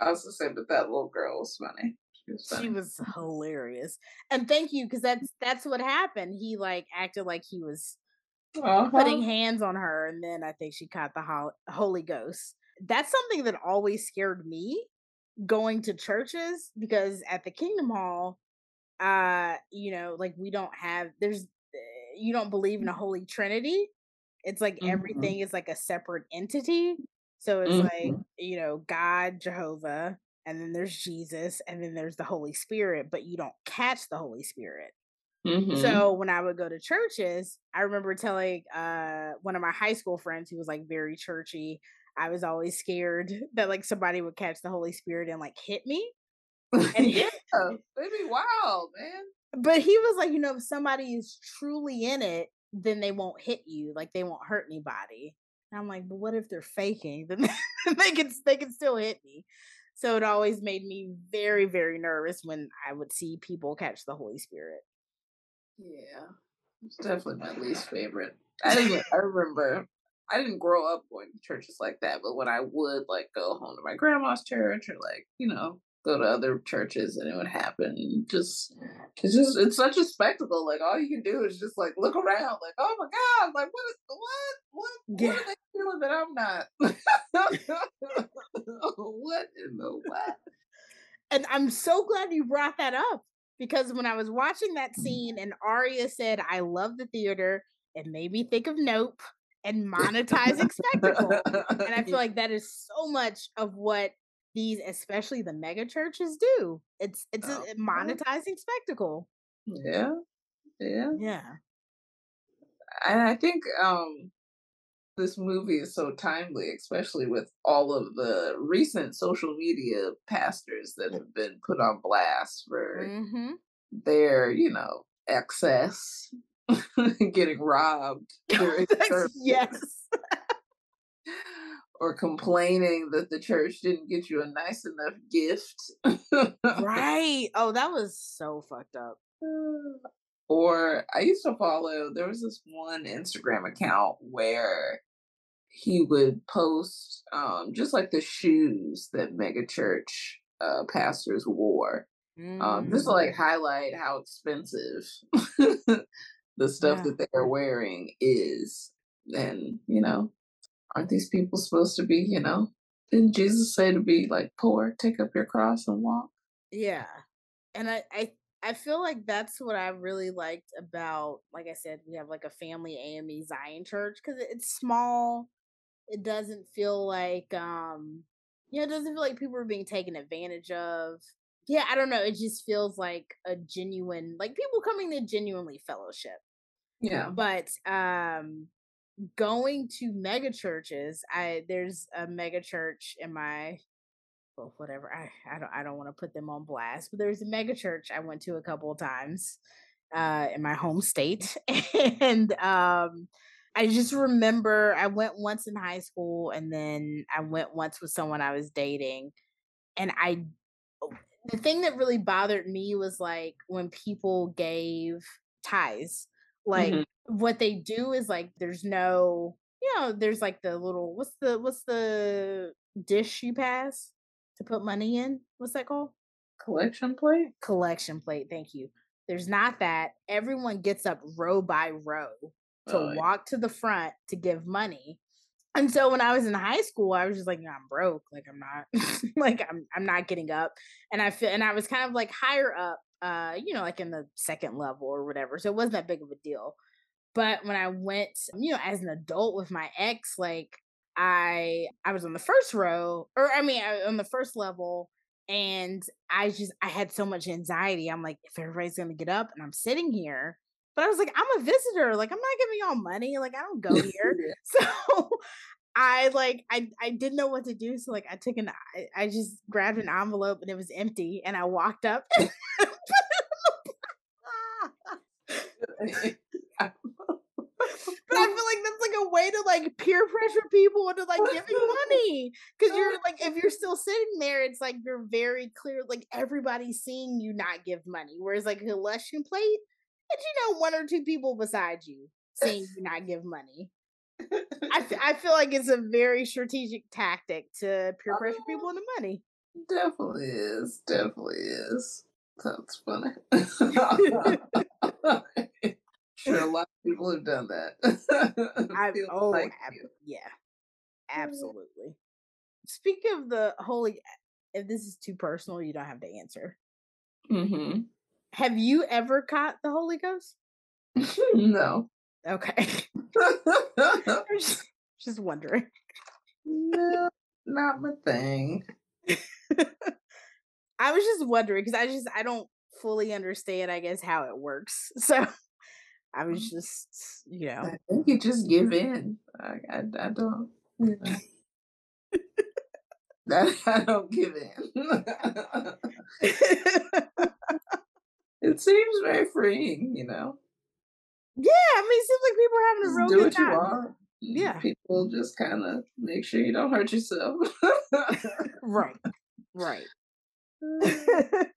I was to say, but that little girl was funny. She was, she was hilarious. And thank you, because that's that's what happened. He like acted like he was Uh-huh. putting hands on her, and then I think she caught the hol- Holy Ghost. That's something that always scared me going to churches because at the Kingdom Hall, uh, you know, like we don't have there's uh, you don't believe in a Holy Trinity. It's like Mhm. everything is like a separate entity. So it's like, Mhm. you know, God, Jehovah, and then there's Jesus, and then there's the Holy Spirit, but you don't catch the Holy Spirit. Mhm. So when I would go to churches, I remember telling uh one of my high school friends who was like very churchy, I was always scared *laughs* that like somebody would catch the Holy Spirit and like hit me. *laughs* And yeah, they'd be wild, man. but he was like, you know, if somebody is truly in it, then they won't hit you, like they won't hurt anybody. And I'm like, but what if they're faking? *laughs* Then they can they can still hit me. So it always made me very very nervous when I would see people catch the Holy Spirit. Yeah, it's definitely my least favorite. I didn't. I remember. I didn't grow up going to churches like that, but when I would like go home to my grandma's church or like you know go to other churches and it would happen, just it's just it's such a spectacle. Like all you can do is just like look around, like oh my god, like what is what what what are they feeling that I'm not? *laughs* what in the what? And I'm so glad you brought that up because when I was watching that scene and Arya said, I love the theater, it made me think of Nope and monetizing spectacle. And I feel *laughs* like that is so much of what these, especially the mega churches, do. It's it's a, Oh, a monetizing spectacle. yeah, yeah. Yeah. and I think um this movie is so timely, especially with all of the recent social media pastors that have been put on blast for hmm their, you know, excess, *laughs* getting robbed *laughs* yes. *laughs* or complaining that the church didn't get you a nice enough gift. right. Oh, that was so fucked up. *sighs* or I used to follow there was this one Instagram account where he would post um just like the shoes that mega church uh pastors wore. Um just to Mm, like highlight how expensive *laughs* the stuff Yeah. that they are wearing is. And, you know, aren't these people supposed to be, you know, didn't Jesus say to be like poor, take up your cross and walk? Yeah. And I, I I feel like that's what I really liked about like I said, we have like a family AME Zion church because it's small. It doesn't feel like um you know, it doesn't feel like people are being taken advantage of. Yeah, I don't know. It just feels like a genuine like people coming to genuinely fellowship. Yeah. But um going to mega churches, I there's a mega church in my well, whatever. I I don't I don't want to put them on blast, but there's a mega church I went to a couple of times uh in my home state. *laughs* and um I just remember I went once in high school and then I went once with someone I was dating and I the thing that really bothered me was like when people gave ties like Mhm. what they do is like there's no you know there's like the little what's the what's the dish you pass to put money in? What's that called? Collection plate? collection plate thank you. There's not that. Everyone gets up row by row to yeah. walk to the front to give money and so when I was in high school, I was just like, "No, I'm broke. Like I'm not, *laughs* like I'm, I'm not getting up." And I feel, and I was kind of like higher up, uh, you know, like in the second level or whatever. So it wasn't that big of a deal. But when I went, you know, as an adult with my ex, like I, I was on the first row, or I mean, I- on the first level, and I just, I had so much anxiety. I'm like, if everybody's gonna get up, and I'm sitting here. But I was like, I'm a visitor. Like, I'm not giving y'all money. Like, I don't go *laughs* here. *laughs* So I like I I didn't know what to do. So like I took an I, I just grabbed an envelope and it was empty and I walked up. *laughs* But I feel like that's like a way to like peer pressure people into like giving money. Cause you're like, if you're still sitting there, it's like you're very clear, like everybody's seeing you not give money. Whereas like a collection plate, you know, one or two people beside you seeing you *laughs* not give money. I, f- *laughs* I feel like it's a very strategic tactic to peer pressure people into money. Definitely is. Definitely is. That's funny. *laughs* sure, a lot of people have done that. I oh like ab- yeah, absolutely. Speak of the holy, if this is too personal, you don't have to answer. Mhm. Have you ever caught the Holy Ghost? *laughs* no. Okay, *laughs* *laughs* just, just wondering. no, not my thing. I was just wondering because I just I don't fully understand, I guess, how it works. So I was Mm. just, you know, I think you just give in. I, I, I don't, you know. I, I don't give in. It seems very freeing, you know. yeah. I mean, it seems like people are having a real do good what you time. Yeah. People just kind of make sure you don't hurt yourself. *laughs* Right, right. *laughs*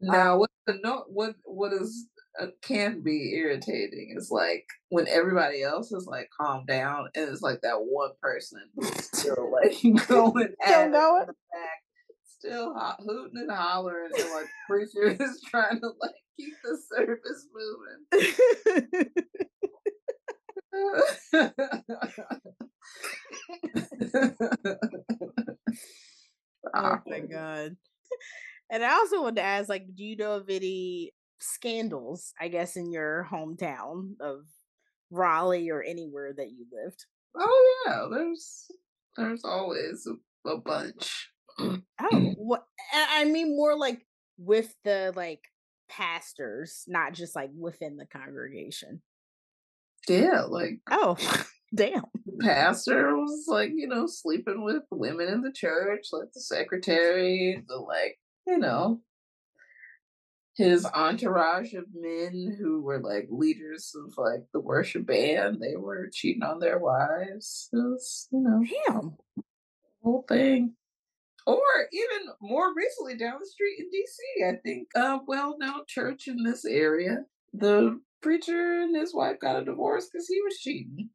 now, what the no, what what is uh, can be irritating is like when everybody else is like calm down, and it's like that one person still like *laughs* going at Still going? in back, still ho- hooting and hollering, and like preacher *laughs* is trying to like keep the service moving. *laughs* oh my god. And I also wanted to ask, like, do you know of any scandals, I guess, in your hometown of Raleigh or anywhere that you lived? Oh yeah, there's there's always a, a bunch. Oh, *clears throat* what? I mean, more like with the like pastors, not just like within the congregation. Yeah, like Oh, *laughs* damn. the pastor was like, you know, sleeping with women in the church, like the secretary, the like, you know, his entourage of men who were like leaders of like the worship band, they were cheating on their wives. It was, you know, Damn. whole thing. Or even more recently down the street in DC, I think a well known church in this area. The preacher and his wife got a divorce because he was cheating.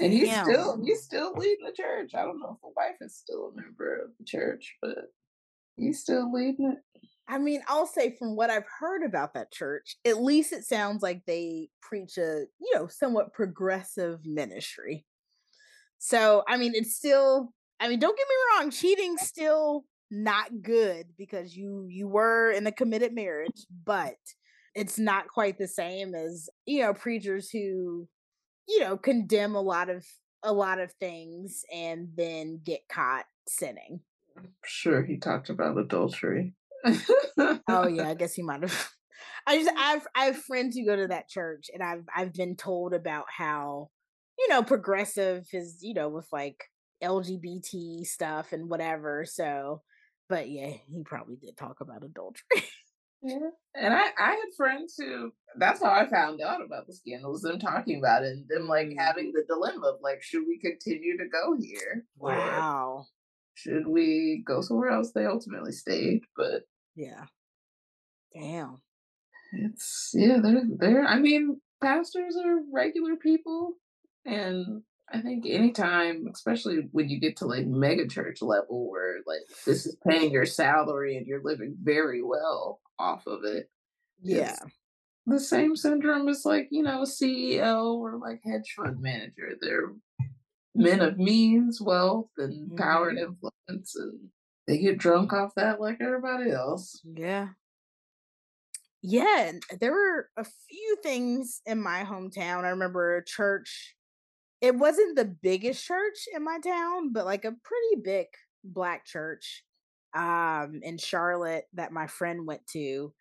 And he's Damn. still he's still leading the church. I don't know if the wife is still a member of the church, but he's still leading it. I mean, I'll say from what I've heard about that church, at least it sounds like they preach a, you know, somewhat progressive ministry. So, I mean, it's still, I mean, don't get me wrong, cheating's still not good because you you were in a committed marriage, but it's not quite the same as, you know, preachers who, you know, condemn a lot of a lot of things and then get caught sinning. Sure, he talked about adultery. Oh *laughs* yeah, I guess he might have. I just I've I have friends who go to that church, and I've I've been told about how you know progressive is you know with like LGBT stuff and whatever. So, but yeah, he probably did talk about adultery. Yeah. And I, I had friends who that's how I found out about the scandals, them talking about it and them like having mm-hmm. the dilemma of like, should we continue to go here? Wow. should we go somewhere else? They ultimately stayed, but Yeah. Damn. it's yeah, they're they're I mean, pastors are regular people and I think anytime, especially when you get to like mega church level where like this is paying your salary and you're living very well off of it, Yeah. the same syndrome as like you know CEO or like hedge fund manager. They're men of mm-hmm. means, wealth, and power and mm-hmm. influence, and they get drunk off that like everybody else. Yeah. Yeah, there were a few things in my hometown. I remember a church. It wasn't the biggest church in my town, but like a pretty big black church um in Charlotte that my friend went to.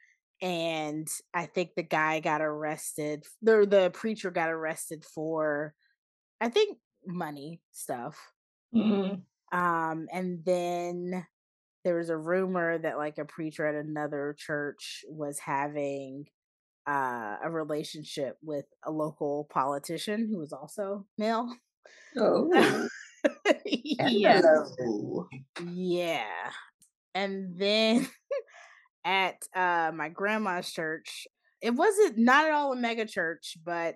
And I think the guy got arrested. The the preacher got arrested for I think money stuff. Mhm. Um, and then there was a rumor that like a preacher at another church was having uh, a relationship with a local politician who was also male. *laughs* Oh, yeah. hello. Yeah. And then *laughs* at uh my grandma's church, it wasn't not at all a mega church, but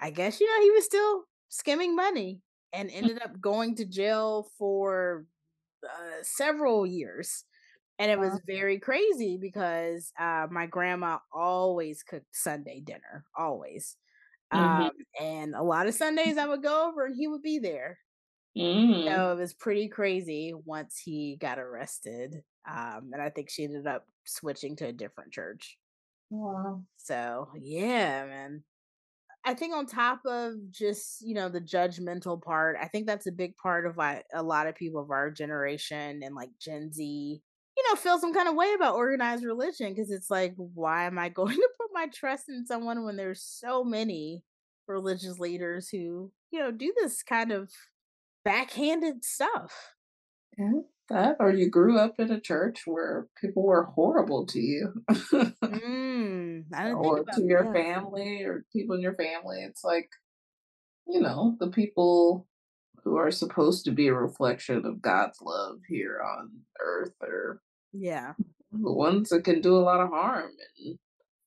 I guess you know he was still skimming money and ended up going to jail for uh, several years. And it was very crazy because uh, my grandma always cooked Sunday dinner, always. Mhm. Um, and a lot of Sundays I would go over and he would be there. Mm. So it was pretty crazy once he got arrested. Um, and I think she ended up switching to a different church. Wow. So yeah, man. I think on top of just, you know, the judgmental part, I think that's a big part of why a lot of people of our generation and like Gen Z, you know, feel some kind of way about organized religion because it's like, why am I *laughs* going to put my trust in someone when there's so many religious leaders who, you know, do this kind of backhanded stuff? Yeah, that or you grew up in a church where people were horrible to you. Mm, I didn't think or about to your that. family or people in your family. It's like, you know, the people who are supposed to be a reflection of God's love here on earth are Yeah, the ones that can do a lot of harm and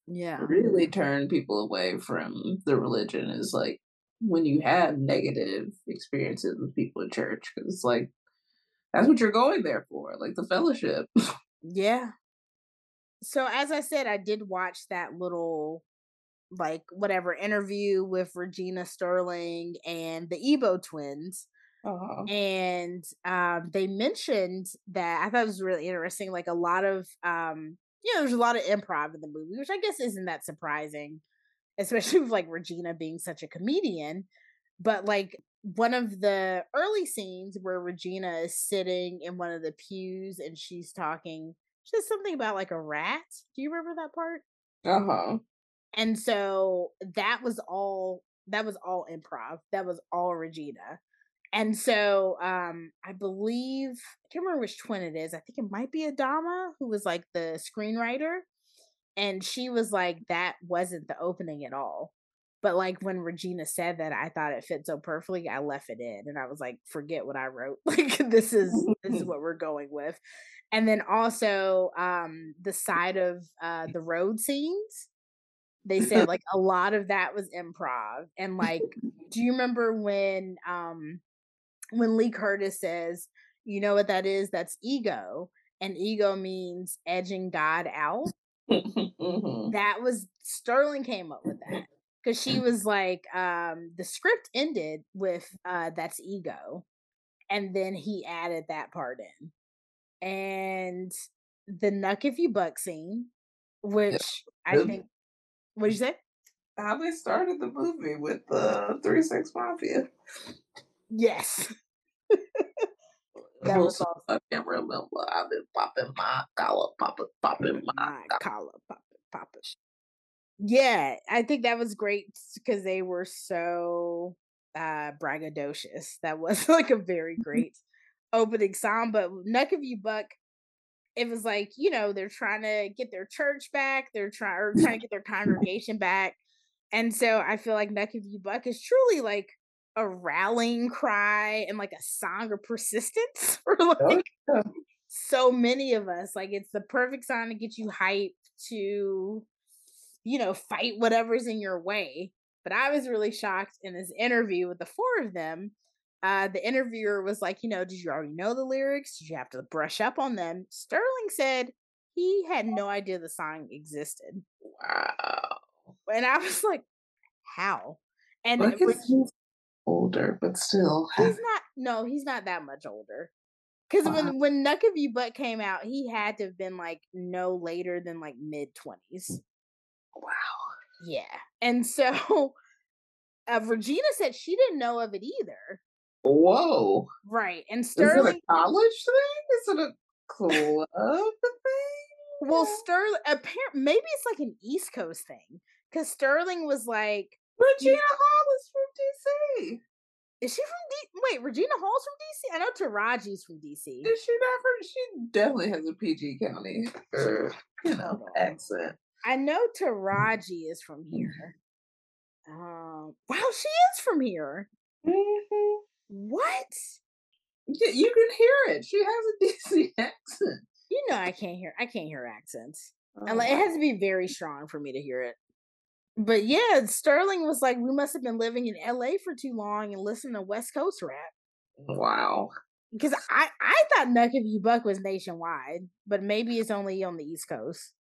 yeah, really turn people away from the religion is like when you have negative experiences with people in church because it's like that's what you're going there for like the fellowship *laughs* yeah. So as I said, I did watch that little like whatever interview with Regina Sterling and the Ebo twins. Uh And um they mentioned that I thought it was really interesting. Like a lot of um, you know, there's a lot of improv in the movie, which I guess isn't that surprising, especially *laughs* with like Regina being such a comedian. But like one of the early scenes where Regina is sitting in one of the pews and she's talking, she says something about like a rat. Do you remember that part? uh-huh And so that was all that was all improv. That was all Regina. And so um I believe I can't remember which twin it is. I think it might be Adamma who was like the screenwriter. And she was like, that wasn't the opening at all. But like when Regina said that, I thought it fit so perfectly. I left it in and I was like, forget what I wrote. *laughs* Like this is this is *laughs* what we're going with. And then also um the side of uh the road scenes they said *laughs* like a lot of that was improv and like do you remember when um when lee curtis says you know what that is? That's ego and ego means edging god out. Mhm. that was sterling came up with that because she was like um the script ended with uh that's ego and then he added that part in. And the Knuck If You Buck scene which i think what'd you say? How they started the movie with the three six mafia yes *laughs* That was Also, i can't remember i've been popping my collar popping popping my my collar. collar pop it, pop it. Yeah, I think that was great because they were so uh braggadocious. That was *laughs* like a very great opening song. But Knuck If You Buck, it was like, you know, they're trying to get their church back, they're trying or trying to get their *laughs* congregation back. And so I feel like Knuck If You Buck is truly like a rallying cry and like a song of persistence *laughs* for Oh, like yeah. so many of us. Like it's the perfect song to get you hyped to, you know, fight whatever's in your way. But I was really shocked in this interview with the four of them. Uh, the interviewer was like, you know, did you already know the lyrics? Did you have to brush up on them? Sterling said he had no idea the song existed. wow And I was like, how? And he's older but still he's not no, he's not that much older. Because Wow. when when Knuck If You Buck came out, he had to have been like no later than like mid twenties. wow Yeah. And so *laughs* uh, Regina said she didn't know of it either. whoa Right. And is it Sterling a college thing is it a club thing well Sterling apparently maybe it's like an East Coast thing. Cause Sterling was like, regina hall is from dc is she from D wait, Regina Hall's from DC? I know Taraji's from DC. Is she not from? She definitely has a PG County, er, you know, accent. I know Taraji is from here. Um wow, she is from here. hmm What? Yeah, you can hear it. She has a *laughs* DC accent. You know I can't hear I can't hear accents. Oh, And like, it has to be very strong for me to hear it. But yeah, Sterling was like, we must have been living in LA for too long and listening to West Coast rap. wow. Because I I thought Knuck If You Buck was nationwide, but maybe it's only on the East Coast.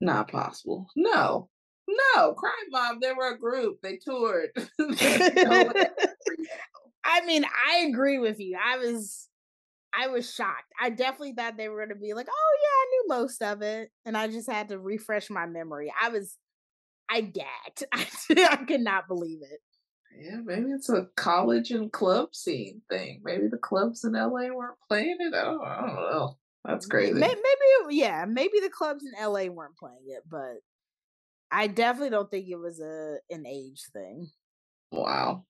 Not possible. No, no. Crime Mob. They were a group. They toured. *laughs* *laughs* I mean, I agree with you. I was I was shocked. I definitely thought they were going to be like, "Oh yeah, I knew most of it," and I just had to refresh my memory. I was, I gagged. *laughs* I, could not believe it. Yeah, maybe it's a college and club scene thing. Maybe the clubs in LA weren't playing it. I don't, I don't know. That's crazy. Maybe, maybe, yeah, maybe the clubs in LA weren't playing it, but I definitely don't think it was a an age thing. Wow.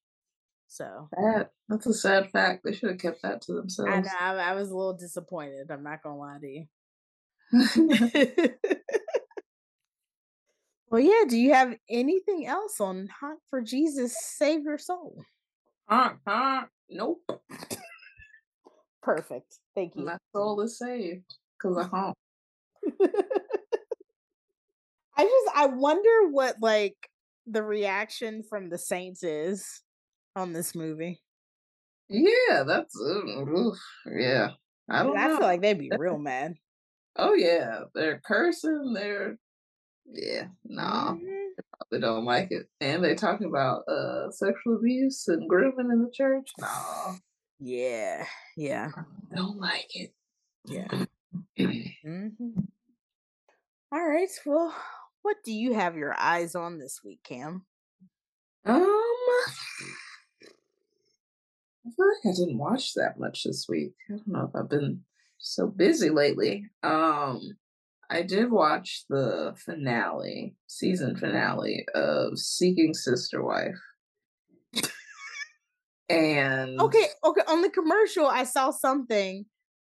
So that that's a sad fact. They should have kept that to themselves. I know. I, I was a little disappointed. I'm not gonna lie to you. *laughs* *laughs* well, yeah. Do you have anything else on Honk for Jesus Save Your Soul? Honk, honk. Nope. Perfect. Thank you. My soul is saved because I honk. *laughs* I just I wonder what like the reaction from the saints is on this movie. Yeah, that's uh, yeah. I don't. I feel like they'd be real mad. Oh yeah, they're cursing. They're yeah, no, mm-hmm. they don't like it, and they're talking about uh sexual abuse and grooming in the church. Nah. Yeah, yeah, I don't like it. Yeah. *clears throat* mm-hmm. All right. Well, what do you have your eyes on this week, Cam? Um, *sighs* I feel like I didn't watch that much this week. I don't know if I've been so busy lately. Um, I did watch the finale, season finale of Seeking Sister Wife. and okay, okay, on the commercial, I saw something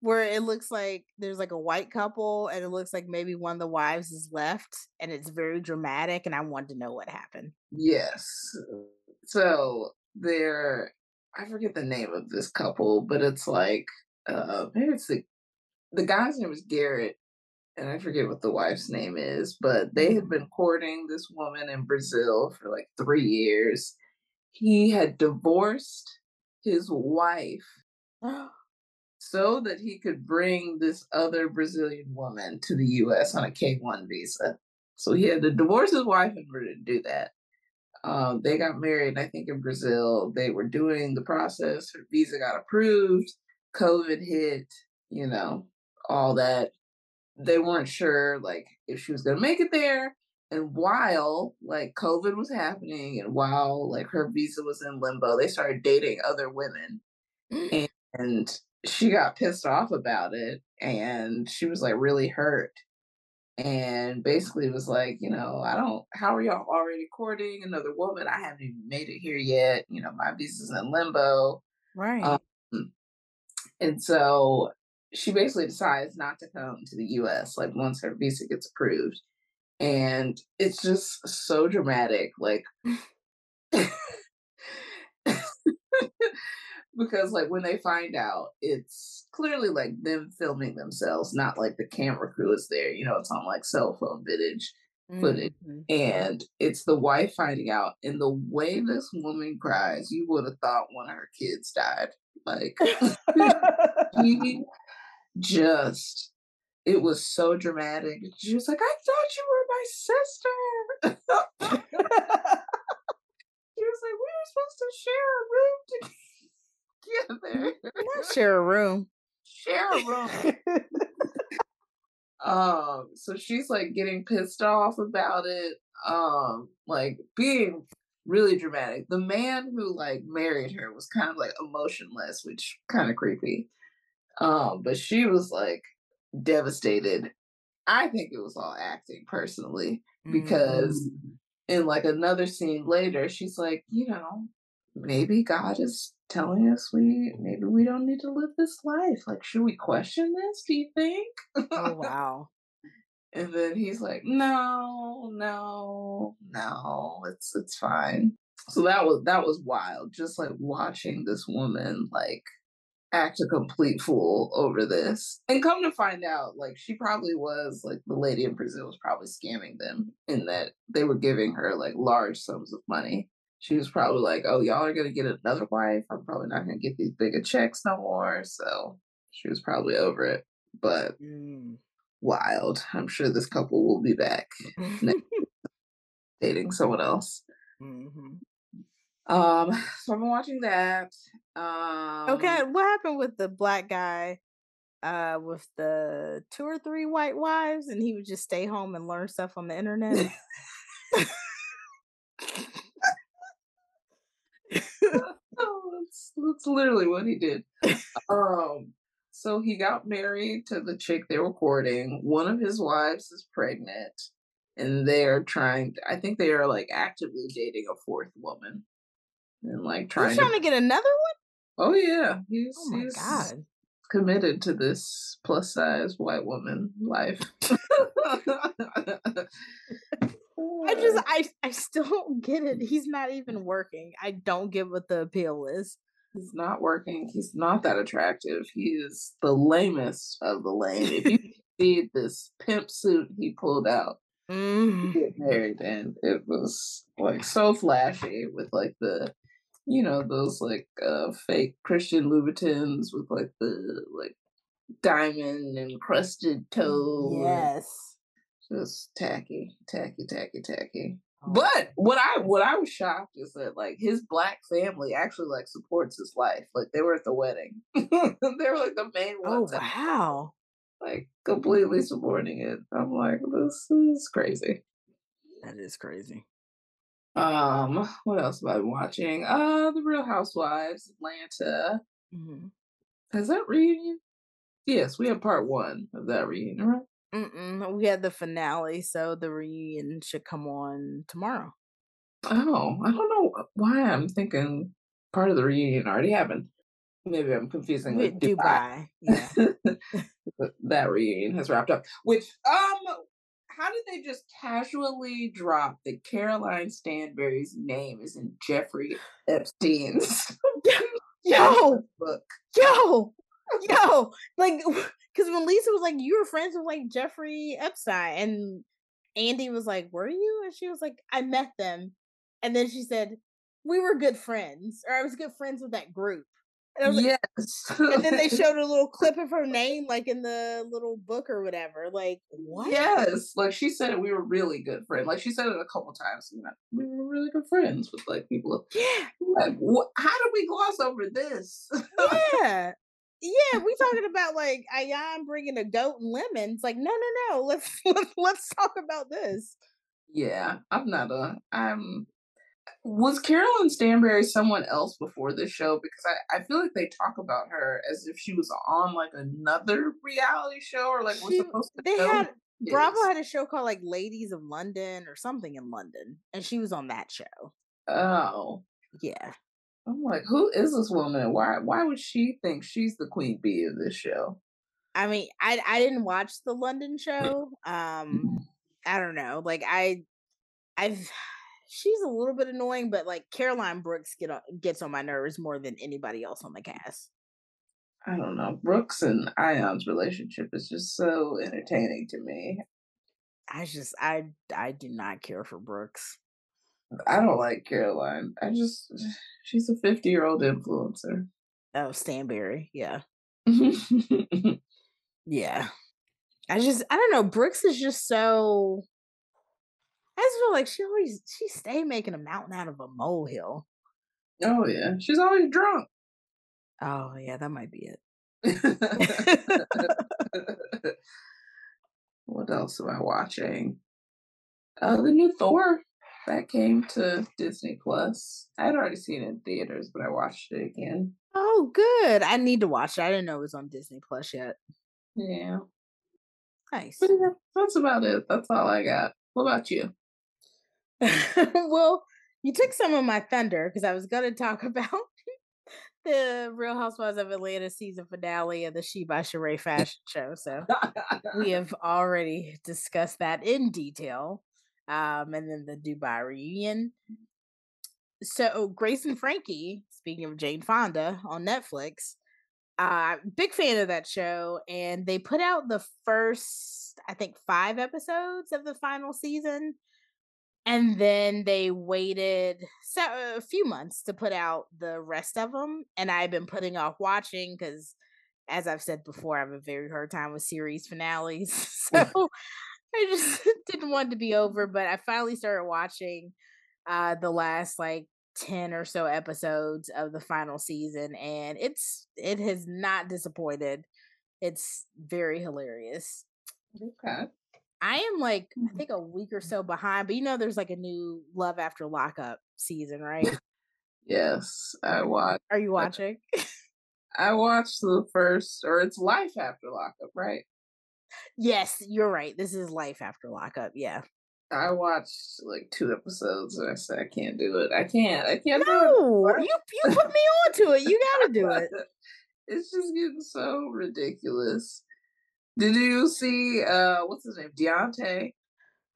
where it looks like there's like a white couple and it looks like maybe one of the wives is left and it's very dramatic and I wanted to know what happened. Yes. So they're I forget the name of this couple, but it's like uh maybe it's the the guy's name is Garrett, and I forget what the wife's name is, but they had been courting this woman in Brazil for like three years. He had divorced his wife *gasps* so that he could bring this other Brazilian woman to the US on a K 1 visa. So he had to divorce his wife in order to do that. Um, they got married, I think, in Brazil. They were doing the process. Her visa got approved. COVID hit, you know, all that. They weren't sure, like, if she was going to make it there. And while, like, COVID was happening and while, like, her visa was in limbo, they started dating other women. And, and she got pissed off about it. And she was, like, really hurt and basically was like, you know, I don't, how are y'all already courting another woman? I haven't even made it here yet. You know, my visa's in limbo. Right. Um, and so she basically decides not to come to the US, like once her visa gets approved. And it's just so dramatic. Like, *laughs* *laughs* because like when they find out it's clearly like them filming themselves not like the camera crew is there you know it's on like cell phone footage footage mm-hmm. and it's the wife finding out and the way this woman cries you would have thought one of her kids died like *laughs* he just it was so dramatic she was like i thought you were my sister *laughs* she was like we were supposed to share a room together. Not share a room. Share a room. *laughs* um, so she's like getting pissed off about it. Um, like being really dramatic. The man who like married her was kind of like emotionless, which kind of creepy. Um, but she was like devastated. I think it was all acting personally because mm-hmm. in like another scene later, she's like, you know, maybe God is telling us we maybe we don't need to live this life. Like, should we question this? Do you think? Oh *laughs* wow. and then he's like, No, no, no, it's it's fine. So that was that was wild. Just like watching this woman like act a complete fool over this. And come to find out, like she probably was like the lady in Brazil was probably scamming them in that they were giving her like large sums of money she was probably like, "Oh, y'all are gonna get another wife. I'm probably not gonna get these bigger checks no more." So she was probably over it. But Mm. wild. I'm sure this couple will be back *laughs* dating someone else. Mhm. Um, *sighs* so I've been watching that. Um, Okay, what happened with the black guy uh with the two or three white wives and he would just stay home and learn stuff on the internet? Oh, *laughs* *laughs* that's, that's literally what he did. um, so he got married to the chick they were courting. One of his wives is pregnant, and they're trying. I think they are like actively dating a fourth woman, and like trying. trying to, to get another one? Oh yeah, he's Oh my he's god. committed to this plus size white woman life. *laughs* I just I I still don't *laughs* get it. He's not even working. I don't get what the appeal is. He's not working. He's not that attractive. He is the lamest of the lame. If you *laughs* see this pimp suit he pulled out to Mm. get married, and it was like so flashy with like the, you know, those like uh fake Christian Louboutins with like the like diamond encrusted toe. Yes. Just tacky, tacky, tacky, tacky. Oh, But what I what I was shocked is that like his black family actually like supports his life. Like they were at the wedding. *laughs* they were like the main oh ones, at- wow. like completely supporting it. I'm like, this is crazy. That is crazy. Um, what else have I been watching? Uh, The Real Housewives, Atlanta. Mhm. Has that reunion? Yes, we have part one of that reunion, right? Mm-mm. We had the finale, so the reunion should come on tomorrow. Oh, I don't know why I'm thinking part of the reunion already happened. Maybe I'm confusing with With Dubai. Yeah. *laughs* That reunion has wrapped up. Which um how did they just casually drop that Caroline Stanbury's name is in Jeffrey Epstein's *laughs* Yo, book? yo, yo. Like, *laughs* because when Lisa was like, You were friends with like Jeffrey Epstein, and Andy was like, Were you? And she was like, I met them. And then she said, We were good friends, or I was good friends with that group. Like, Yes. *laughs* and then they *laughs* showed a little clip of her name, like in the little book or whatever. Like, what? Yes, like she said it, we were really good friends. Like she said it a couple times. You know, we were really good friends with like people. Yeah. Like, what? How did we gloss over this? Yeah. Yeah, we *laughs* talking about like Ayan bringing a goat and lemons. Like, no, no, no. Let's let's, let's talk about this. Yeah, I'm not a. I'm. Was Carolyn Stanbury someone else before this show? Because I, I feel like they talk about her as if she was on like another reality show or like we're She- supposed to They had she Bravo had a show called like Ladies of London or something in London, and she was on that show. Oh, Yeah. I'm like, who is this woman? Why why would she think she's the queen bee of this show? I mean, I I didn't watch the London show. Um, I don't know. Like I, I've she's a little bit annoying, but like Caroline Brooks get on, gets on my nerves more than anybody else on the cast. I don't know. Brooks and Ayan's relationship is just so entertaining to me. I just I I do not care for Brooks. I don't like Caroline. I just *sighs* she's a 50 year old influencer. Oh, Stanbury. Yeah. *laughs* Yeah. I just I don't know. Brooks is just so I just feel like she always she stay making a mountain out of a molehill. oh yeah, she's always drunk. Oh yeah, that might be it. *laughs* what else am I watching? Uh, the new Thor that came to Disney Plus. I had already seen it in theaters, but I watched it again. Oh, good. I need to watch it. I didn't know it was on Disney Plus yet. Yeah, Nice. but yeah, that's about it. That's all I got. What about you? *laughs* well, you took some of my thunder because I was going to talk *laughs* about the Real Housewives of Atlanta season finale of the She by Sheree fashion show. So we have *laughs* already discussed that in detail. Um, and then the Dubai reunion. So Grace and Frankie, speaking of Jane Fonda on Netflix, uh, big fan of that show, and they put out the first, I think, five episodes of the final season. And then they waited so, a few months to put out the rest of them and i've been putting off watching because as i've said before i have a very hard time with series finales *laughs* so *laughs* i just *laughs* didn't want it to be over but i finally started watching uh the last like 10 or so episodes of the final season and it's it has not disappointed. It's very hilarious. Okay I am like I mm-hmm. think a week or so behind, but you know there's like a new Love After Lockup season, right? *laughs* yes, I watch. Are you watching? I watched the first, or it's Life After Lockup, right? Yes, you're right. This is Life After Lockup. Yeah. I watched like two episodes and I said I can't do it. I can't. I can't no, you you put me onto it. You gotta do it. *laughs* it's just getting so ridiculous. Did you see uh what's his name? Deontay.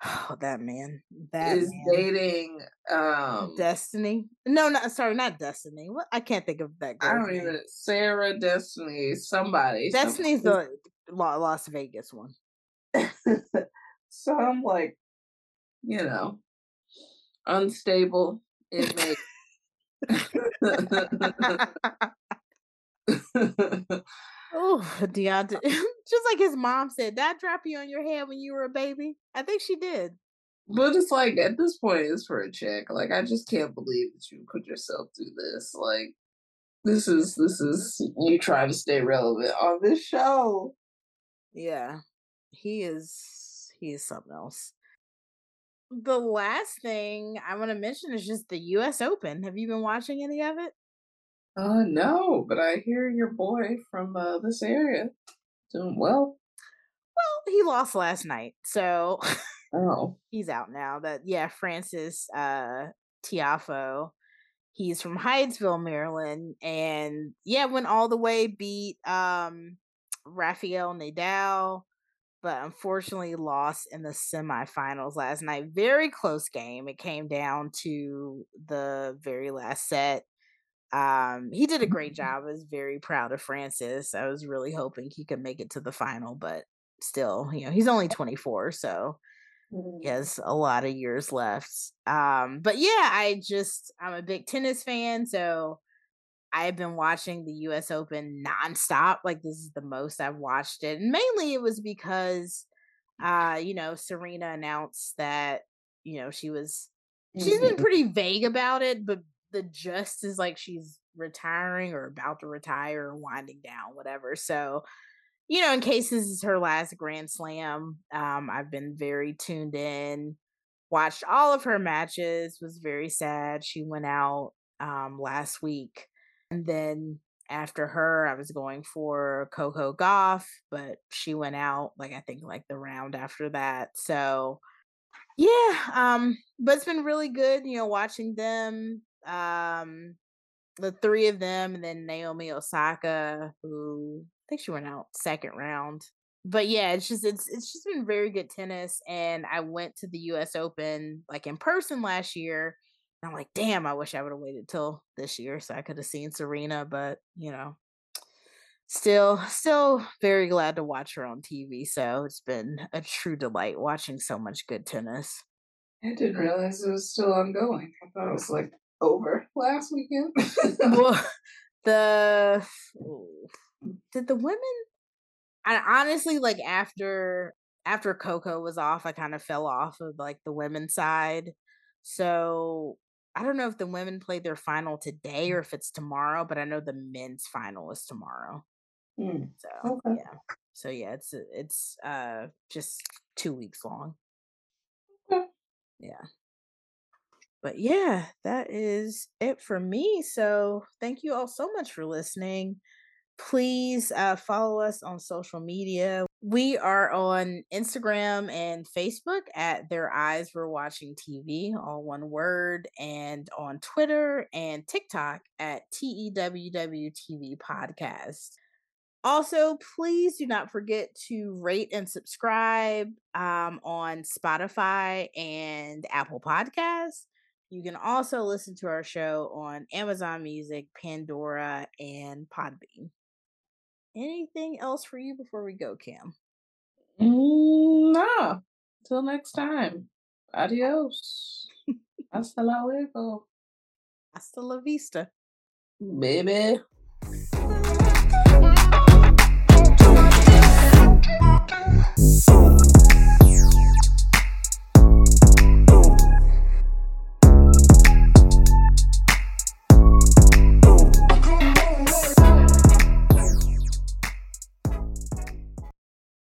Oh, that man. That is man. dating um Destiny. No, not sorry, not Destiny. What I can't think of that. I don't name. even Sarah Destiny. Somebody. Destiny's somebody. *laughs* the Las Vegas one. so I'm like, you know, unstable. It *laughs* may. *laughs* Oh, *laughs* Deontay. *laughs* Just like his mom said, that drop you on your head when you were a baby? I think she did. But it's like at this point it's for a check. Like I just can't believe that you put yourself through this. Like this is this is you trying to stay relevant on this show. Yeah. He is he is something else. The last thing I want to mention is just the US Open. Have you been watching any of it? Uh, no, but I hear your boy from uh, this area doing well. Well, he lost last night, so *laughs* oh, he's out now. That yeah, Francis uh Tiafoe. He's from Hyattsville, Maryland, and yeah, went all the way, beat um Rafael Nadal, but unfortunately lost in the semifinals last night. Very close game. It came down to the very last set um he did a great mm-hmm. job i was very proud of francis i was really hoping he could make it to the final but still you know he's only 24 so he mm-hmm. has a lot of years left um but yeah i just i'm a big tennis fan so i've been watching the us open nonstop like this is the most i've watched it and mainly it was because uh you know serena announced that you know she was she's been mm-hmm. pretty vague about it but the just is like she's retiring or about to retire or winding down, whatever. So, you know, in case this is her last Grand Slam, um, I've been very tuned in, watched all of her matches, was very sad. She went out um last week. And then after her, I was going for Coco Gauff, but she went out like I think like the round after that. So yeah, um, but it's been really good, you know, watching them um the three of them and then Naomi Osaka who I think she went out second round. But yeah, it's just it's it's just been very good tennis and I went to the US Open like in person last year. And I'm like, damn, I wish I would have waited till this year so I could have seen Serena, but you know, still still very glad to watch her on TV. So it's been a true delight watching so much good tennis. I didn't realize it was still ongoing. I thought it was like over last weekend. *laughs* well, the did the women? I honestly like after after Coco was off, I kind of fell off of like the women's side. So I don't know if the women played their final today or if it's tomorrow, but I know the men's final is tomorrow. Mm, so okay. yeah, so yeah, it's it's uh just two weeks long. Okay. Yeah but yeah, that is it for me. So thank you all so much for listening. Please uh, follow us on social media. We are on Instagram and Facebook at Their Eyes Were Watching TV, all one word, and on Twitter and TikTok at TEWWTV Podcast. Also, please do not forget to rate and subscribe um, on Spotify and Apple Podcasts. You can also listen to our show on Amazon Music, Pandora, and Podbean. Anything else for you before we go, Cam? Mm, nah. Till next time. Adios. Hasta luego. Hasta la vista. Baby. You.